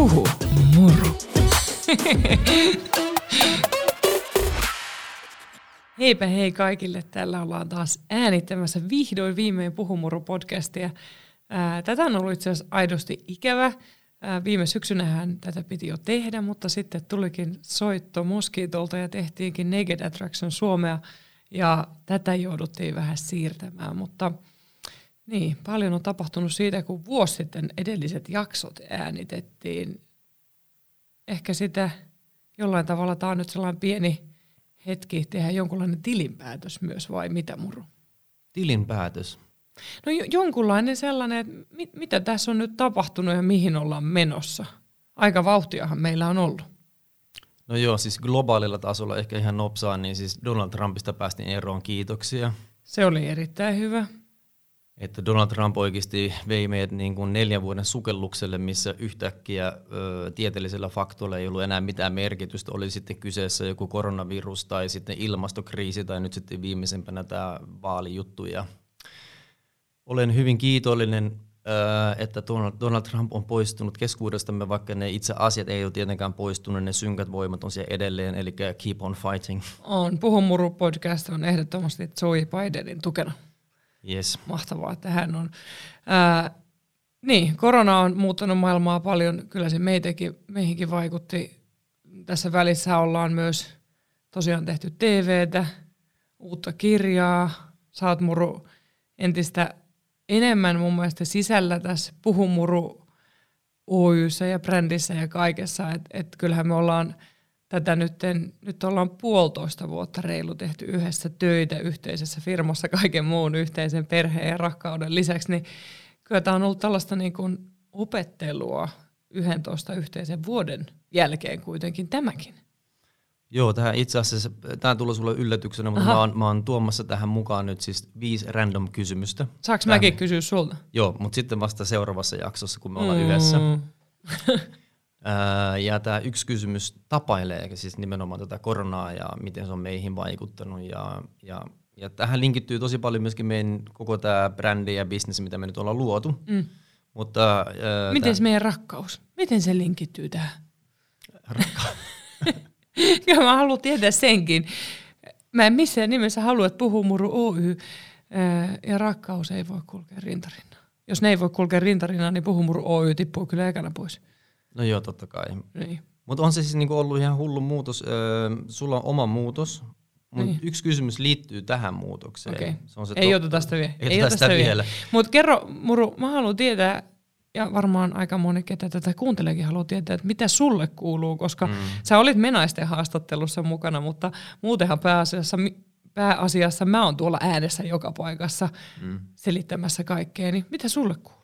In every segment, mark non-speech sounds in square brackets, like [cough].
Puhu muru. Heipä hei kaikille. Täällä ollaan taas äänittämässä vihdoin viimein Puhumuru-podcastia. tätä on ollut itse asiassa aidosti ikävä. viime syksynähän tätä piti jo tehdä, mutta sitten tulikin soitto Moskiitolta ja tehtiinkin Naked Attraction Suomea ja tätä jouduttiin vähän siirtämään, mutta niin, paljon on tapahtunut siitä, kun vuosi sitten edelliset jaksot äänitettiin. Ehkä sitä jollain tavalla tämä on nyt sellainen pieni hetki tehdä jonkunlainen tilinpäätös myös, vai mitä muru? Tilinpäätös? No jonkunlainen sellainen, että mit, mitä tässä on nyt tapahtunut ja mihin ollaan menossa. Aika vauhtiahan meillä on ollut. No joo, siis globaalilla tasolla ehkä ihan nopsaan, niin siis Donald Trumpista päästiin eroon, kiitoksia. Se oli erittäin hyvä. Että Donald Trump oikeasti vei meidät niin kuin neljän vuoden sukellukselle, missä yhtäkkiä ö, tieteellisellä faktoilla ei ollut enää mitään merkitystä. Oli sitten kyseessä joku koronavirus tai sitten ilmastokriisi tai nyt sitten viimeisempänä tämä vaalijuttu. Ja olen hyvin kiitollinen että Donald Trump on poistunut keskuudestamme, vaikka ne itse asiat ei ole tietenkään poistunut, ne synkät voimat on siellä edelleen, eli keep on fighting. On. Puhumuru podcast on ehdottomasti Joe Bidenin tukena. Yes. Mahtavaa, että hän on. Ää, niin, korona on muuttanut maailmaa paljon. Kyllä se meitäkin, meihinkin vaikutti. Tässä välissä ollaan myös tosiaan tehty TVtä, uutta kirjaa. Saat muru entistä enemmän mun mielestä sisällä tässä puhumuru Oyssä ja brändissä ja kaikessa. Että et kyllähän me ollaan tätä nyt, nyt ollaan puolitoista vuotta reilu tehty yhdessä töitä yhteisessä firmassa kaiken muun yhteisen perheen ja rakkauden lisäksi, niin kyllä tämä on ollut tällaista niin kuin opettelua 11 yhteisen vuoden jälkeen kuitenkin tämäkin. Joo, tähän itse asiassa, tämä tulee sulle yllätyksenä, mutta mä oon, mä oon tuomassa tähän mukaan nyt siis viisi random kysymystä. Saanko tähän. mäkin kysyä sulta? Joo, mutta sitten vasta seuraavassa jaksossa, kun me ollaan mm. yhdessä. [laughs] ja tämä yksi kysymys tapailee siis nimenomaan tätä koronaa ja miten se on meihin vaikuttanut. Ja, ja, ja tähän linkittyy tosi paljon myöskin meidän koko tämä brändi ja bisnes, mitä me nyt ollaan luotu. Mm. Mutta, miten se meidän rakkaus? Miten se linkittyy tähän? Rakkaus. [laughs] Kyllä mä haluan tietää senkin. Mä en missään nimessä halua, että Puhumuru Oy ja rakkaus ei voi kulkea rintarinnan. Jos ne ei voi kulkea rintarinnan, niin Puhumuru Oy tippuu kyllä ekana pois. No joo, totta kai. Niin. Mutta on se siis niinku ollut ihan hullu muutos. Öö, sulla on oma muutos, mutta niin. yksi kysymys liittyy tähän muutokseen. Okay. Se on se ei oteta sitä vielä. Ei, ei sitä vielä. vielä. Mutta kerro, Muru, mä haluan tietää, ja varmaan aika moni, ketä tätä kuunteleekin, haluaa tietää, että mitä sulle kuuluu, koska mm. sä olit menaisten haastattelussa mukana, mutta muutenhan pääasiassa, pääasiassa mä oon tuolla äänessä joka paikassa mm. selittämässä kaikkea, niin mitä sulle kuuluu?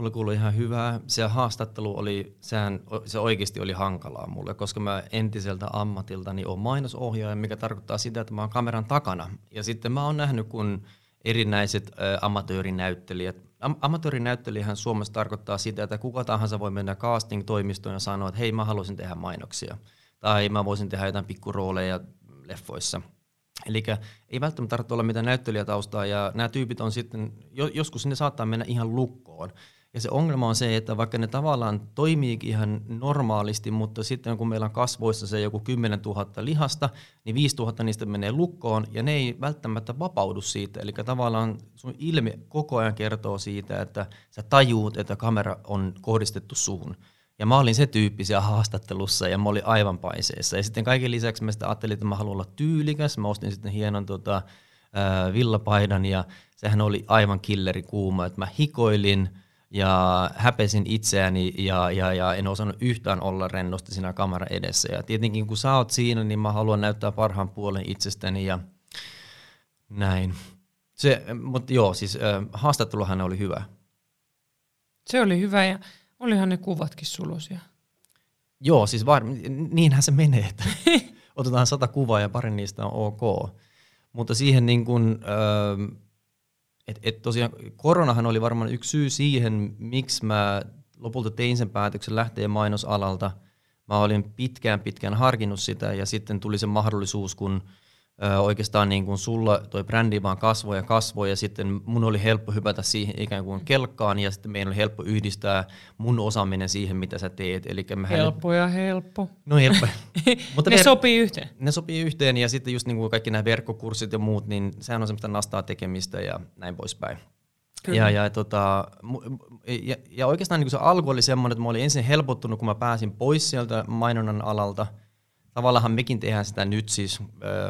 Mulle kuului ihan hyvää. Se haastattelu oli, sehän, se oikeasti oli hankalaa mulle, koska mä entiseltä ammatiltani on mainosohjaaja, mikä tarkoittaa sitä, että mä oon kameran takana. Ja sitten mä oon nähnyt, kun erinäiset ä, amatöörinäyttelijät Am- amatöörinäyttelijähän Suomessa tarkoittaa sitä, että kuka tahansa voi mennä casting-toimistoon ja sanoa, että hei mä haluaisin tehdä mainoksia. Tai mä voisin tehdä jotain pikkurooleja leffoissa. Eli ei välttämättä tarvitse olla mitään näyttelijätaustaa ja nämä tyypit on sitten, joskus ne saattaa mennä ihan lukkoon. Ja se ongelma on se, että vaikka ne tavallaan toimii ihan normaalisti, mutta sitten kun meillä on kasvoissa se joku 10 000 lihasta, niin 5 000 niistä menee lukkoon ja ne ei välttämättä vapaudu siitä. Eli tavallaan sun ilme koko ajan kertoo siitä, että sä tajuut, että kamera on kohdistettu suhun. Ja mä olin se tyyppi siellä haastattelussa ja mä olin aivan paiseessa. Ja sitten kaiken lisäksi mä sitten ajattelin, että mä haluan olla tyylikäs. Mä ostin sitten hienon tota, villapaidan ja sehän oli aivan killeri kuuma, että mä hikoilin – ja häpesin itseäni ja, ja, ja en osannut yhtään olla rennosti siinä kamera edessä. Ja tietenkin kun sä oot siinä, niin mä haluan näyttää parhaan puolen itsestäni ja näin. Se, mutta joo, siis äh, haastatteluhan oli hyvä. Se oli hyvä ja olihan ne kuvatkin sulosia. Joo, siis var, niinhän se menee, että [laughs] otetaan sata kuvaa ja pari niistä on ok. Mutta siihen niin kuin, äh, et, et tosiaan koronahan oli varmaan yksi syy siihen, miksi mä lopulta tein sen päätöksen lähteä mainosalalta. Mä olin pitkään pitkään harkinnut sitä ja sitten tuli se mahdollisuus, kun oikeastaan niin kuin sulla toi brändi vaan kasvoi ja kasvoi ja sitten mun oli helppo hypätä siihen ikään kuin kelkkaan ja sitten meidän oli helppo yhdistää mun osaaminen siihen, mitä sä teet. Eli helppo ja helppo. No helppo. [laughs] Mutta ne ver- sopii yhteen. Ne sopii yhteen ja sitten just niin kuin kaikki nämä verkkokurssit ja muut, niin sehän on semmoista nastaa tekemistä ja näin poispäin. Kyllä. Ja, ja, tota, ja, ja oikeastaan niin se alku oli semmoinen, että mä olin ensin helpottunut, kun mä pääsin pois sieltä mainonnan alalta. Tavallaan mekin tehdään sitä nyt siis,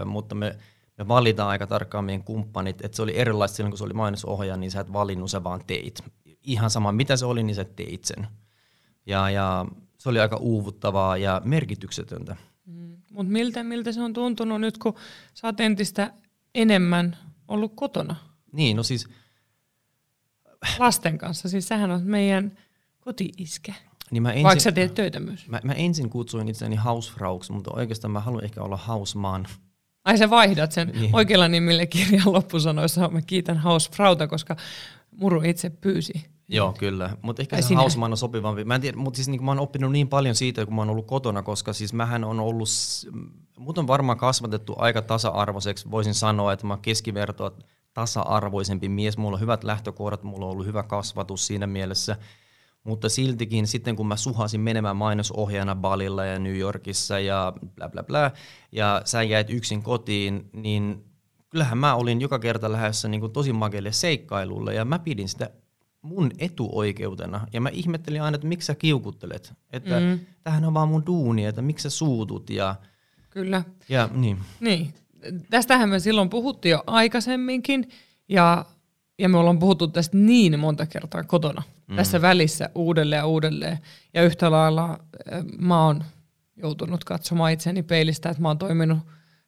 mutta me, me valitaan aika tarkkaan meidän kumppanit, että se oli erilaista silloin, kun se oli mainosohjaaja, niin sä et valinnut, sä vaan teit. Ihan sama, mitä se oli, niin sä teit sen. Ja, ja se oli aika uuvuttavaa ja merkityksetöntä. Mm. Mutta miltä, miltä se on tuntunut nyt, kun sä oot entistä enemmän ollut kotona? Niin, no siis – lasten kanssa. Siis sähän on meidän koti-iskä. Niin mä ensin, Vaikka sä teet töitä myös. Mä, mä ensin kutsuin itseäni hausfrauksi, mutta oikeastaan mä haluan ehkä olla hausmaan. Ai sä vaihdat sen niin. oikealla nimille kirjan loppusanoissa. Mä kiitän hausfrauta, koska Muru itse pyysi. Joo, kyllä. Mutta ehkä Ai se sinä. hausmaan on sopivampi. Mä en tiedä, mutta siis niin, mä oon oppinut niin paljon siitä, kun mä oon ollut kotona, koska siis mähän on ollut, mut on varmaan kasvatettu aika tasa-arvoiseksi. Voisin sanoa, että mä oon keskivertoa tasa-arvoisempi mies, mulla on hyvät lähtökohdat, mulla on ollut hyvä kasvatus siinä mielessä, mutta siltikin sitten kun mä suhasin menemään mainosohjaajana Balilla ja New Yorkissa ja bla bla bla, ja sä jäit yksin kotiin, niin kyllähän mä olin joka kerta lähdössä niin kuin tosi makeille seikkailulle, ja mä pidin sitä mun etuoikeutena. Ja mä ihmettelin aina, että miksi sä kiukuttelet. Että mm. tähän on vaan mun duuni, että miksi sä suutut. Ja, Kyllä. Ja, niin. niin tästähän me silloin puhuttiin jo aikaisemminkin, ja, ja me ollaan puhuttu tästä niin monta kertaa kotona, mm. tässä välissä uudelleen ja uudelleen. Ja yhtä lailla eh, mä oon joutunut katsomaan itseni peilistä, että mä oon toiminut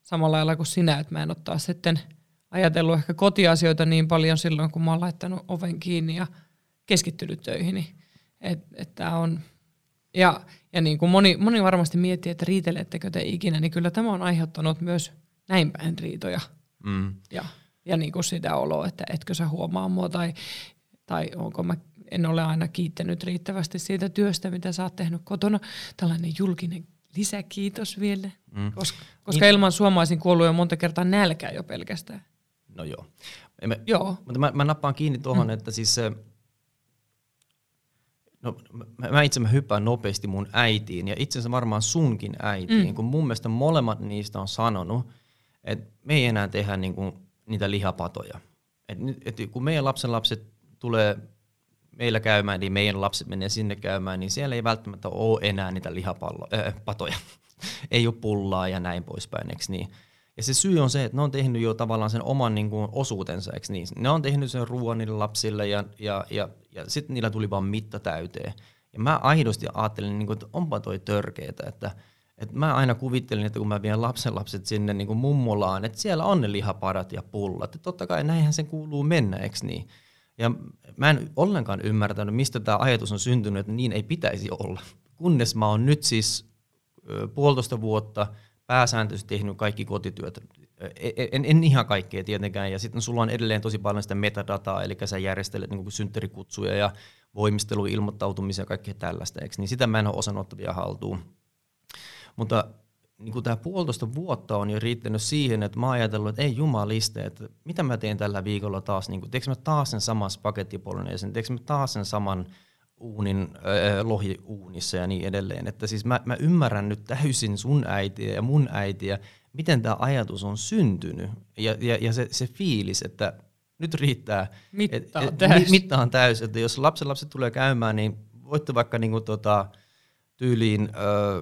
samalla lailla kuin sinä, että mä en ole taas sitten ajatellut ehkä kotiasioita niin paljon silloin, kun mä oon laittanut oven kiinni ja keskittynyt töihin. Että et on, ja, ja niin kuin moni, moni varmasti miettii, että riitelettekö te ikinä, niin kyllä tämä on aiheuttanut myös näin päin riitoja. Mm. Ja, ja niin kuin sitä oloa, että etkö sä huomaa mua tai, tai onko mä en ole aina kiittänyt riittävästi siitä työstä, mitä sä oot tehnyt kotona. Tällainen julkinen lisäkiitos vielä, mm. koska, koska niin. ilman suomaisin kuollut jo monta kertaa nälkää jo pelkästään. No joo. Mä, joo. Mutta mä, mä nappaan kiinni tuohon, mm. että siis se, No, mä, mä itse mä hyppään nopeasti mun äitiin ja itse asiassa varmaan sunkin äitiin, mm. kun mun mielestä molemmat niistä on sanonut, et me ei enää tehdä niinku niitä lihapatoja. Et, et kun meidän lapsen lapset tulee meillä käymään, niin meidän lapset menee sinne käymään, niin siellä ei välttämättä ole enää niitä lihapatoja. [laughs] ei ole pullaa ja näin poispäin, eikö niin? Ja se syy on se, että ne on tehnyt jo tavallaan sen oman niin kuin, osuutensa, eikö niin? Ne on tehnyt sen ruoan niille lapsille ja, ja, ja, ja sitten niillä tuli vaan mitta täyteen. Ja mä aidosti ajattelin, niin kuin, että onpa toi törkeetä, että – et mä aina kuvittelin, että kun mä vien lapsenlapset sinne niin kuin mummolaan, että siellä on ne lihapadat ja pullat. Et totta kai näinhän sen kuuluu mennä, eikö niin? Ja mä en ollenkaan ymmärtänyt, mistä tämä ajatus on syntynyt, että niin ei pitäisi olla. Kunnes mä oon nyt siis puolitoista vuotta pääsääntöisesti tehnyt kaikki kotityöt. E, e, en, en ihan kaikkea tietenkään, ja sitten sulla on edelleen tosi paljon sitä metadataa, eli sä järjestelet niin synttärikutsuja ja voimisteluilmoittautumisia ja kaikkea tällaista, eikö? niin sitä mä en ole osannut ottaa vielä haltuun. Mutta niin kuin tämä puolitoista vuotta on jo riittänyt siihen, että mä oon ajatellut, että ei jumaliste, että mitä mä teen tällä viikolla taas, niin kuin, teekö mä taas sen saman spagettipoloneesin, teekö mä taas sen saman uunin, äh, lohiuunissa ja niin edelleen. Että siis mä, mä ymmärrän nyt täysin sun äitiä ja mun äitiä, miten tämä ajatus on syntynyt ja, ja, ja se, se fiilis, että nyt riittää. Mitta on täys. Mitta on täys, että jos lapsen lapset tulee käymään, niin voitte vaikka niinku tota, tyyliin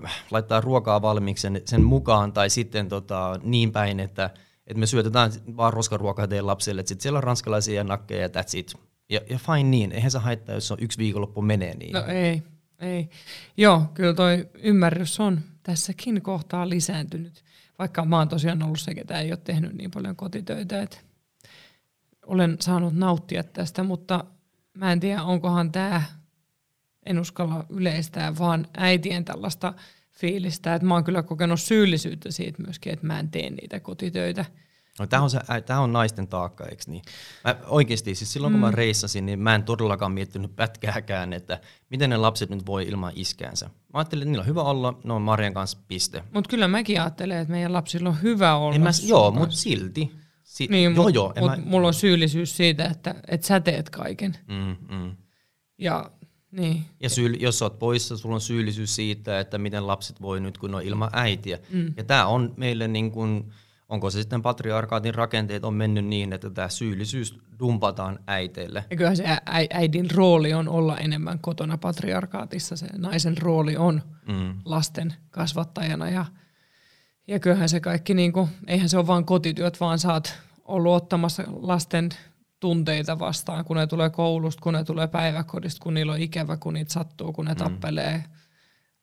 ö, laittaa ruokaa valmiiksi sen, sen mukaan tai sitten tota, niin päin, että, että me syötetään vaan roskaruokaa teidän lapsille, että sitten siellä on ranskalaisia nakkeja ja that's it. Ja, ja fine niin, eihän se haittaa, jos on yksi viikonloppu menee niin. No ei, ei. Joo, kyllä toi ymmärrys on tässäkin kohtaa lisääntynyt, vaikka mä oon tosiaan ollut se, ketä ei ole tehnyt niin paljon kotitöitä, että olen saanut nauttia tästä, mutta mä en tiedä, onkohan tämä en uskalla yleistää, vaan äitien tällaista fiilistä, että mä oon kyllä kokenut syyllisyyttä siitä myöskin, että mä en tee niitä kotitöitä. No, tämä, on se, tämä on naisten taakka, eikö niin? Mä oikeasti, siis silloin kun mm. mä reissasin, niin mä en todellakaan miettinyt pätkääkään, että miten ne lapset nyt voi ilman iskäänsä. Mä ajattelin, että niillä on hyvä olla, ne on Marian kanssa piste. Mutta kyllä mäkin ajattelen, että meidän lapsilla on hyvä olla. En mä, joo, mutta silti. Si- niin, joo, mut, joo, mut mä, mulla on syyllisyys siitä, että, että sä teet kaiken. mm, mm. Ja niin. Ja syy, jos sä oot poissa, sulla on syyllisyys siitä, että miten lapset voi nyt, kun on ilman äitiä. Mm. Ja tämä on meille niin kuin, onko se sitten patriarkaatin rakenteet on mennyt niin, että tämä syyllisyys dumpataan äiteille. Ja kyllähän se ä- äidin rooli on olla enemmän kotona patriarkaatissa. Se naisen rooli on Mm. lasten kasvattajana ja, ja kyllähän se kaikki, niin kuin, eihän se ole vain kotityöt, vaan sä oot ollut ottamassa lasten tunteita vastaan, kun ne tulee koulusta, kun ne tulee päiväkodista, kun niillä on ikävä, kun niitä sattuu, kun ne tappelee,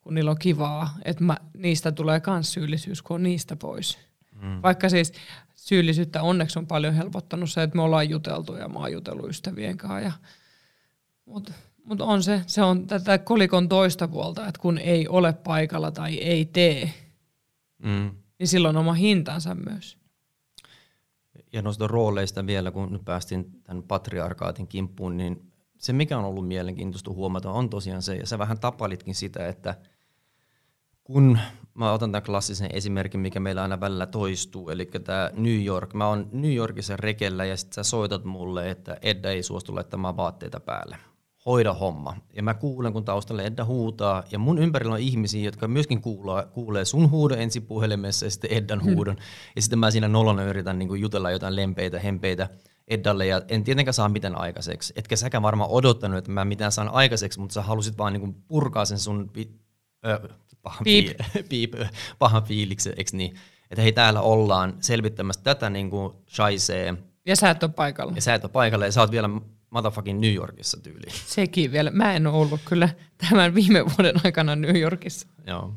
kun niillä on kivaa. Että mä, niistä tulee myös syyllisyys, kun on niistä pois. Mm. Vaikka siis syyllisyyttä onneksi on paljon helpottanut se, että me ollaan juteltu ja mä oon jutellut ystävien kanssa. Ja, mutta mut on se, se on tätä kolikon toista puolta, että kun ei ole paikalla tai ei tee, Mm. niin silloin oma hintansa myös. Ja noista rooleista vielä, kun nyt päästiin tämän patriarkaatin kimppuun, niin se mikä on ollut mielenkiintoista huomata on tosiaan se, ja sä vähän tapailitkin sitä, että kun mä otan tämän klassisen esimerkin, mikä meillä aina välillä toistuu, eli tämä New York. Mä oon New Yorkissa rekellä ja sitten sä soitat mulle, että Edda ei suostu laittamaan vaatteita päälle. Hoida homma. Ja mä kuulen, kun taustalle Edda huutaa, ja mun ympärillä on ihmisiä, jotka myöskin kuulee, kuulee sun huudon ensin puhelimessa ja sitten Eddan huudon. Ja sitten mä siinä nolona yritän niin jutella jotain lempeitä, hempeitä Eddalle, ja en tietenkään saa mitään aikaiseksi. Etkä säkään varmaan odottanut, että mä mitään saan aikaiseksi, mutta sä halusit vaan niin purkaa sen sun pi- ö, pahan, Piip. [laughs] Piip, pahan fiiliksen, eikö niin? Että hei, täällä ollaan selvittämässä tätä niin kuin shaisee, Ja sä et ole paikalla. ja sä et ole paikalla, ja sä oot vielä motherfucking New Yorkissa tyyliin. Sekin vielä. Mä en ole ollut kyllä tämän viime vuoden aikana New Yorkissa. Joo.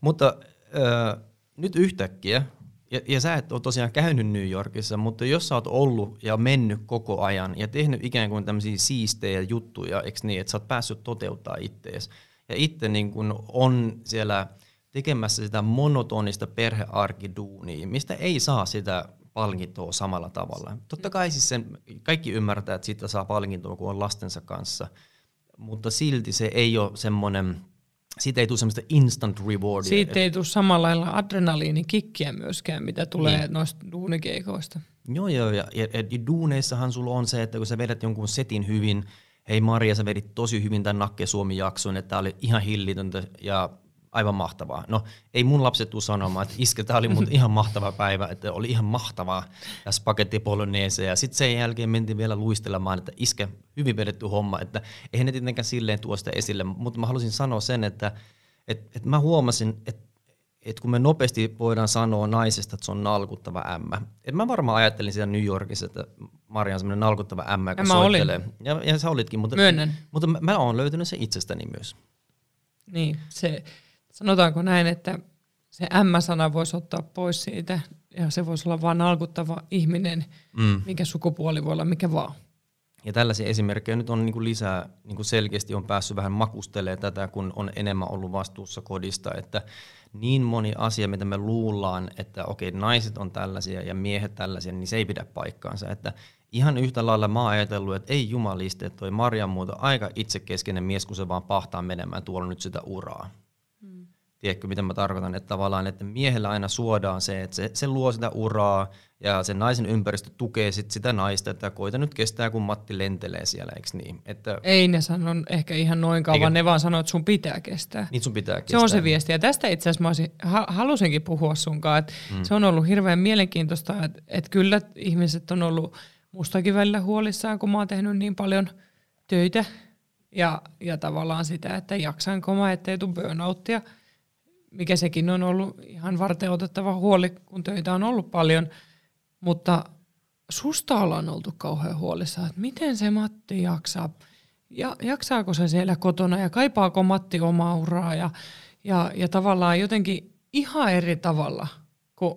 Mutta äh, nyt yhtäkkiä, ja, ja sä et ole tosiaan käynyt New Yorkissa, mutta jos sä oot ollut ja mennyt koko ajan ja tehnyt ikään kuin tämmöisiä siistejä juttuja, eikö niin, että sä oot päässyt toteuttaa ittees. Ja itse niin kun on siellä tekemässä sitä monotonista perhearkiduunia, mistä ei saa sitä palkintoa samalla tavalla. Totta kai siis sen, kaikki ymmärtää, että siitä saa palkintoa, kun on lastensa kanssa, mutta silti se ei ole semmoinen, siitä ei tule semmoista instant rewardia. Siitä ei tule samalla lailla adrenaliinikikkiä myöskään, mitä tulee Niin. noista duunikeikoista. Joo, joo, ja, ja, ja duuneissahan sulla on se, että kun sä vedät jonkun setin hyvin, hei Maria, sä vedit tosi hyvin tämän Nakke Suomi-jakson, että tää oli ihan hillitöntä ja aivan mahtavaa. No, ei mun lapset tule sanomaan, että iskä, tää oli mun ihan mahtava päivä, että oli ihan mahtavaa ja spagetti bolognese. Ja sitten sen jälkeen mentiin vielä luistelemaan, että iskä, hyvin vedetty homma, että eihän ne tietenkään silleen tuo sitä esille, mutta mä halusin sanoa sen, että et, et mä huomasin, että et kun me nopeasti voidaan sanoa naisesta, että se on nalkuttava ämmä. Et mä varmaan ajattelin siellä New Yorkissa, että Maria on semmoinen nalkuttava ämmä, joka Ja mä olin. soittelee. Ja, ja sä olitkin, mutta, Myönnän. mutta mä, mä oon löytänyt sen itsestäni myös. Niin, se, sanotaanko näin, että se M-sana voisi ottaa pois siitä ja se voisi olla vain alkuttava ihminen, Mm. mikä sukupuoli voi olla mikä vaan. Ja tällaisia esimerkkejä nyt on niin kuin lisää, niin kuin selkeästi on päässyt vähän makustelemaan tätä, kun on enemmän ollut vastuussa kodista, että niin moni asia, mitä me luullaan, että okei, naiset on tällaisia ja miehet tällaisia, niin se ei pidä paikkaansa. Että ihan yhtä lailla mä oon ajatellut, että ei jumaliste, että toi Maria on muuta aika itsekeskeinen mies, kun se vaan pahtaa menemään tuolla nyt sitä uraa. Tiedätkö, mitä mä tarkoitan? Että tavallaan, että miehellä aina suodaan se, että se, se luo sitä uraa ja sen naisen ympäristö tukee sit sitä naista, että koita nyt kestää, kun Matti lentelee siellä, eikö niin? Että Ei ne sano ehkä ihan noinkaan, Eikä- vaan ne vaan sanoo, että sun pitää kestää. niitä sun pitää Se kestää. on se viesti. Ja tästä itse asiassa mä olisin, ha, halusinkin puhua sunkaan, että mm. se on ollut hirveän mielenkiintoista, että, että kyllä ihmiset on ollut mustakin välillä huolissaan, kun mä oon tehnyt niin paljon töitä ja, ja tavallaan sitä, että jaksanko mä, ettei tule burnouttia, mikä sekin on ollut ihan varten otettava huoli, kun töitä on ollut paljon, mutta susta ollaan oltu kauhean huolissaan, että miten se Matti jaksaa, ja, jaksaako se siellä kotona ja kaipaako Matti omaa uraa ja, ja, ja tavallaan jotenkin ihan eri tavalla kuin,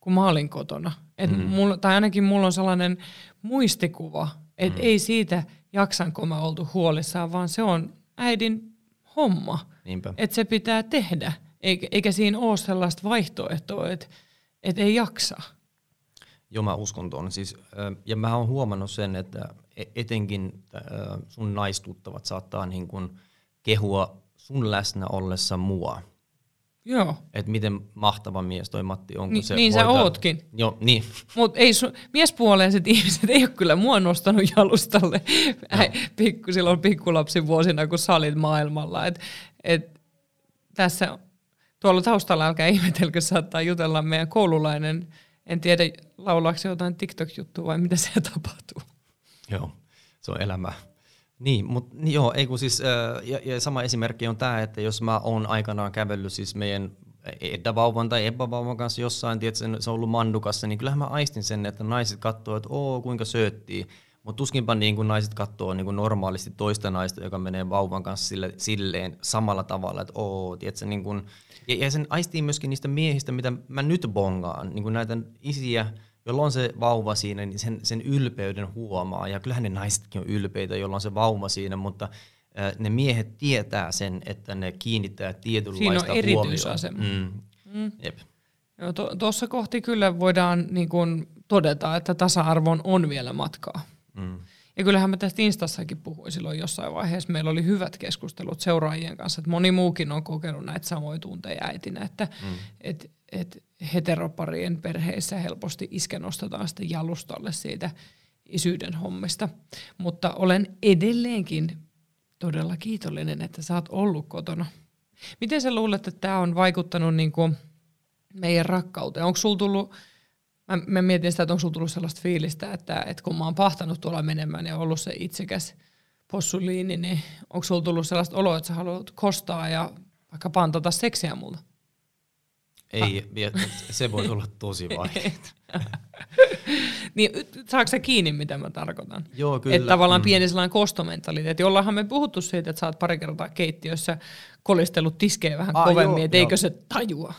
kuin mä olin kotona. Et mm. mulla, tai ainakin mulla on sellainen muistikuva, että mm. ei siitä jaksanko mä oltu huolissaan, vaan se on äidin homma, Niinpä. että se pitää tehdä, eikä, eikä siinä ole sellaista vaihtoehtoa, että, että ei jaksa. Joo, mä uskon tuon. Siis, ja mä oon huomannut sen, että e-, etenkin sun naistuttavat saattaa niin kun kehua sun läsnä ollessa mua. Joo. Että miten mahtava mies toi Matti on. Ni, se niin hoitaa... sä ootkin. Joo, niin. Mutta ei miespuoleiset [laughs] ihmiset ei ole kyllä mua nostanut jalustalle no. [laughs] pikku, silloin pikkulapsin vuosina, kun sä olit maailmalla. Et, et, tässä tuolla taustalla älkää ihmetelkö, saattaa jutella meidän koululainen, en tiedä laulaako jotain TikTok-juttua vai mitä siellä tapahtuu. Joo, se on elämä. Niin, mutta joo, ei kun siis, ja, ja sama esimerkki on tämä, että jos mä oon aikanaan kävellyt siis meidän Edda-vauvan tai Ebba-vauvan kanssa jossain, tiedätkö, se on ollut mandukassa, niin kyllähän mä aistin sen, että naiset katsoo, että oo, kuinka sööttii. Mutta tuskinpa niin kuin naiset katsoo niin kuin normaalisti toista naista, joka menee vauvan kanssa sille, silleen samalla tavalla, että oo, tiedätkö, niin kuin, ja, ja sen aistii myöskin niistä miehistä, mitä mä nyt bongaan, niin kuin näitä isiä, jolla on se vauva siinä, niin sen, sen ylpeyden huomaa. Ja kyllähän ne naisetkin on ylpeitä, jolla on se vauva siinä, mutta ne miehet tietää sen, että ne kiinnittää tietynlaista Siinä on erityisasema. Mm. Mm. Jep. Tuossa kohti kyllä voidaan niin kun, todeta, että tasa-arvon on vielä matkaa. Mm. Ja kyllähän mä tästä Instassakin puhuin silloin jossain vaiheessa. Meillä oli hyvät keskustelut seuraajien kanssa, että moni muukin on kokenut näitä samoja tunteja äitinä, että mm. et, et heteroparien perheissä helposti iskä nostetaan sitten jalustalle siitä isyyden hommista. Mutta olen edelleenkin todella kiitollinen, että sä oot ollut kotona. Miten sä luulet, että tämä on vaikuttanut niin kuin meidän rakkauteen? Onko sulla tullut Mä, mä mietin sitä, että onko sulla tullut sellaista fiilistä, että, että kun mä oon pahtanut tuolla menemään ja ollut se itsekäs possuliini, niin onko sulla tullut sellaista oloa, että sä haluat kostaa ja vaikka pantata seksiä multa? Ei, se voi olla tosi [laughs] vaikeaa. niin saako se kiinni, mitä mä tarkoitan? Joo, kyllä. Että tavallaan mm. pieni sellainen kostomentaliteetti, jollahan me puhuttu siitä, että sä oot pari kertaa keittiössä kolistellut tiskejä vähän ah, kovemmin, että eikö se tajua?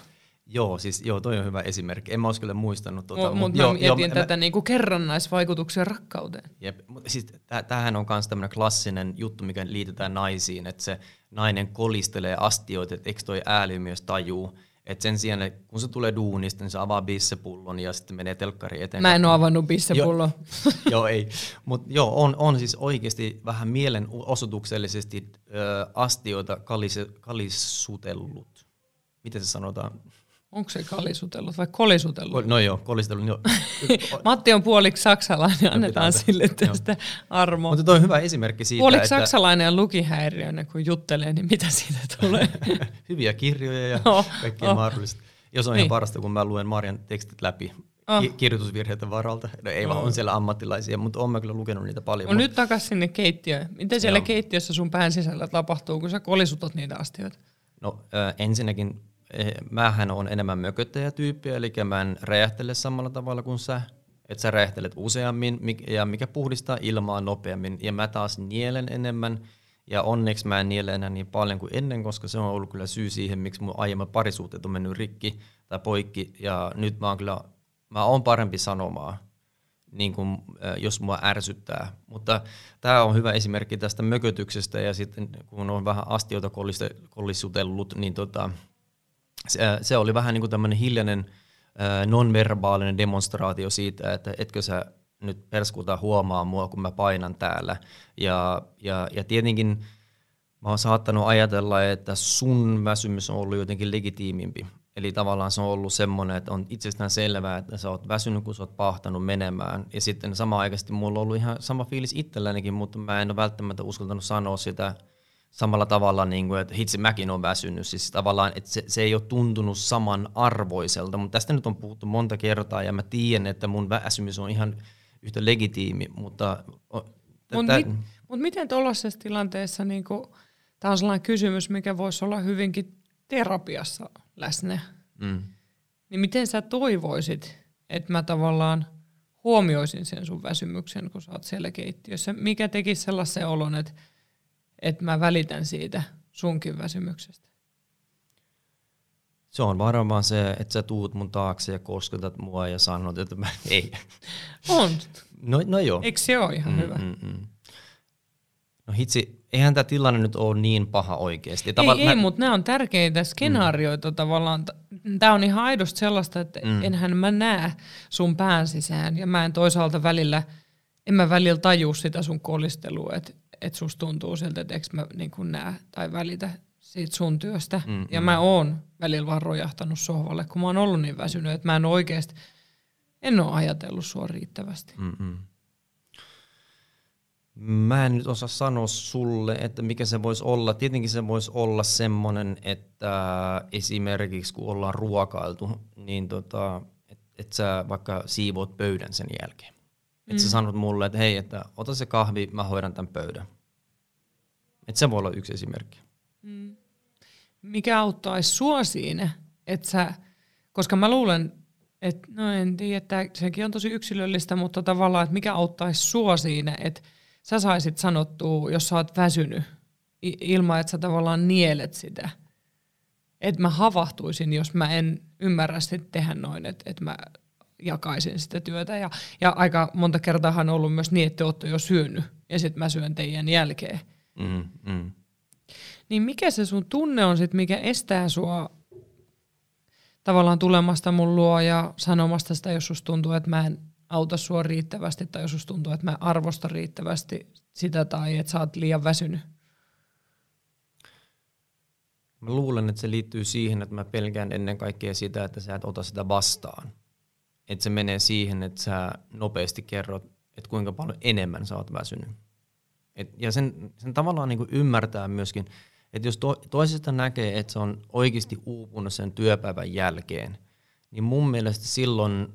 Joo, siis joo, toi on hyvä esimerkki. En mä olisi kyllä muistanut. Tuota, mutta mut mä mietin tätä mä, niinku kerrannaisvaikutuksia rakkauteen. Jep, mutta siis tämähän on myös tämmöinen klassinen juttu, mikä liitetään naisiin, että se nainen kolistelee astioita, että eikö toi ääly myös tajuu. Että sen sijaan, että kun se tulee duunista, niin se avaa bissepullon ja sitten menee telkkari eteen. Mä en ole avannut bissepulloa. Jo, joo, ei. Mutta joo, on, on siis oikeasti vähän mielenosoituksellisesti ö, astioita kalis, kalisutellut. Miten se sanotaan? Onko se kalisutellut vai kolisutellut? No joo, kolisutellut. Jo. [laughs] Matti on puoliksi saksalainen, annetaan sille tästä armoa. Mutta toi on hyvä esimerkki siitä, Puoliksi että... saksalainen ja lukihäiriöinen, kun juttelee, niin mitä siitä tulee? [laughs] Hyviä kirjoja ja oh, kaikkea oh. mahdollista. Jos on niin. ihan parasta, kun mä luen Marjan tekstit läpi oh. kirjoitusvirheiden varalta. No ei oh. vaan, on siellä ammattilaisia, mutta olen kyllä lukenut niitä paljon. No nyt takaisin sinne keittiöön. Mitä siellä Joo. keittiössä sun pään sisällä tapahtuu, kun sä kolisutat niitä astioita? No äh, ensinnäkin mähän on enemmän mököttäjätyyppi, eli mä en räjähtele samalla tavalla kuin sä. Että sä räjähtelet useammin ja mikä puhdistaa ilmaa nopeammin. Ja mä taas nielen enemmän. Ja onneksi mä en niele enää niin paljon kuin ennen, koska se on ollut kyllä syy siihen, miksi mun aiemmat parisuhteet on mennyt rikki tai poikki. Ja nyt mä oon kyllä, mä oon parempi sanomaa, niin kuin, jos mua ärsyttää. Mutta tämä on hyvä esimerkki tästä mökötyksestä ja sitten kun on vähän astioita kollisutellut, niin tota, se, se oli vähän niin kuin tämmöinen hiljainen nonverbaalinen demonstraatio siitä, että etkö sä nyt perskuta huomaa mua, kun mä painan täällä. Ja, ja, ja tietenkin mä oon saattanut ajatella, että sun väsymys on ollut jotenkin legitiimimpi. Eli tavallaan se on ollut semmoinen, että on itsestään selvää, että sä oot väsynyt, kun sä oot pahtanut menemään. Ja sitten samaan aikaisesti mulla on ollut ihan sama fiilis itsellänikin, mutta mä en ole välttämättä uskaltanut sanoa sitä samalla tavalla, niin kuin, että hitsi mäkin on väsynyt. Siis tavallaan, että se, se ei ole tuntunut samanarvoiselta, mutta tästä nyt on puhuttu monta kertaa ja mä tiedän, että mun väsymys on ihan yhtä legitiimi, mutta... Mutta mit, mut miten tuollaisessa tilanteessa, niin tämä on sellainen kysymys, mikä voisi olla hyvinkin terapiassa läsnä, mm. niin miten sä toivoisit, että mä tavallaan huomioisin sen sun väsymyksen, kun sä oot siellä keittiössä? Mikä tekisi sellaisen olon, että että mä välitän siitä sunkin väsymyksestä? Se on varmaan se, että sä tuut mun taakse ja kosketat mua ja sanot, että mä [laughs] ei. On. No, no joo. Eikö se ole ihan mm, hyvä? Mm, mm. No hitsi, eihän tämä tilanne nyt ole niin paha oikeasti. Tava- ei, mä... ei mutta nämä on tärkeitä skenaarioita mm. tavallaan. Tämä on ihan aidosti sellaista, että mm. enhän mä näe sun pään sisään ja mä en toisaalta välillä, en mä välillä taju sitä sun kolistelua, että et susta tuntuu siltä, että eikö mä niin näe tai välitä siitä sun työstä. Mm, ja mm. mä oon välillä vaan rojahtanut sohvalle, kun mä oon ollut niin väsynyt, että mä en oikeasti, en ole ajatellut sua riittävästi. Mm-mm. Mä en nyt osaa sanoa sulle, että mikä se voisi olla. Tietenkin se voisi olla semmoinen, että esimerkiksi kun ollaan ruokailtu, niin tota, että et sä vaikka siivoot pöydän sen jälkeen. Että mm. sä sanot mulle, että hei, että ota se kahvi, mä hoidan tämän pöydän. Että se voi olla yksi esimerkki. Mm. Mikä auttaisi sua siinä, että sä, koska mä luulen, että no en tiedä, että sekin on tosi yksilöllistä, mutta tavallaan, että mikä auttaisi sua siinä, että sä saisit sanottua, jos sä oot väsynyt, ilman että sä tavallaan nielet sitä. Että mä havahtuisin, jos mä en ymmärrä sitten tehdä noin, että, että mä jakaisin sitä työtä. Ja, ja aika monta kertaa on ollut myös niin, että te olette jo syönyt ja sitten mä syön teidän jälkeen. Mm, mm. Niin mikä se sun tunne on sitten, mikä estää sua tavallaan tulemasta mun luo ja sanomasta sitä, jos susta tuntuu, että mä en auta sua riittävästi tai jos susta tuntuu, että mä arvosta riittävästi sitä tai että sä oot liian väsynyt? Mä luulen, että se liittyy siihen, että mä pelkään ennen kaikkea sitä, että sä et ota sitä vastaan. Että se menee siihen, että sä nopeasti kerrot, että kuinka paljon enemmän sä oot väsynyt. Et, ja sen, sen tavallaan niin ymmärtää myöskin, että jos to, toisesta näkee, että se on oikeasti uupunut sen työpäivän jälkeen, niin mun mielestä silloin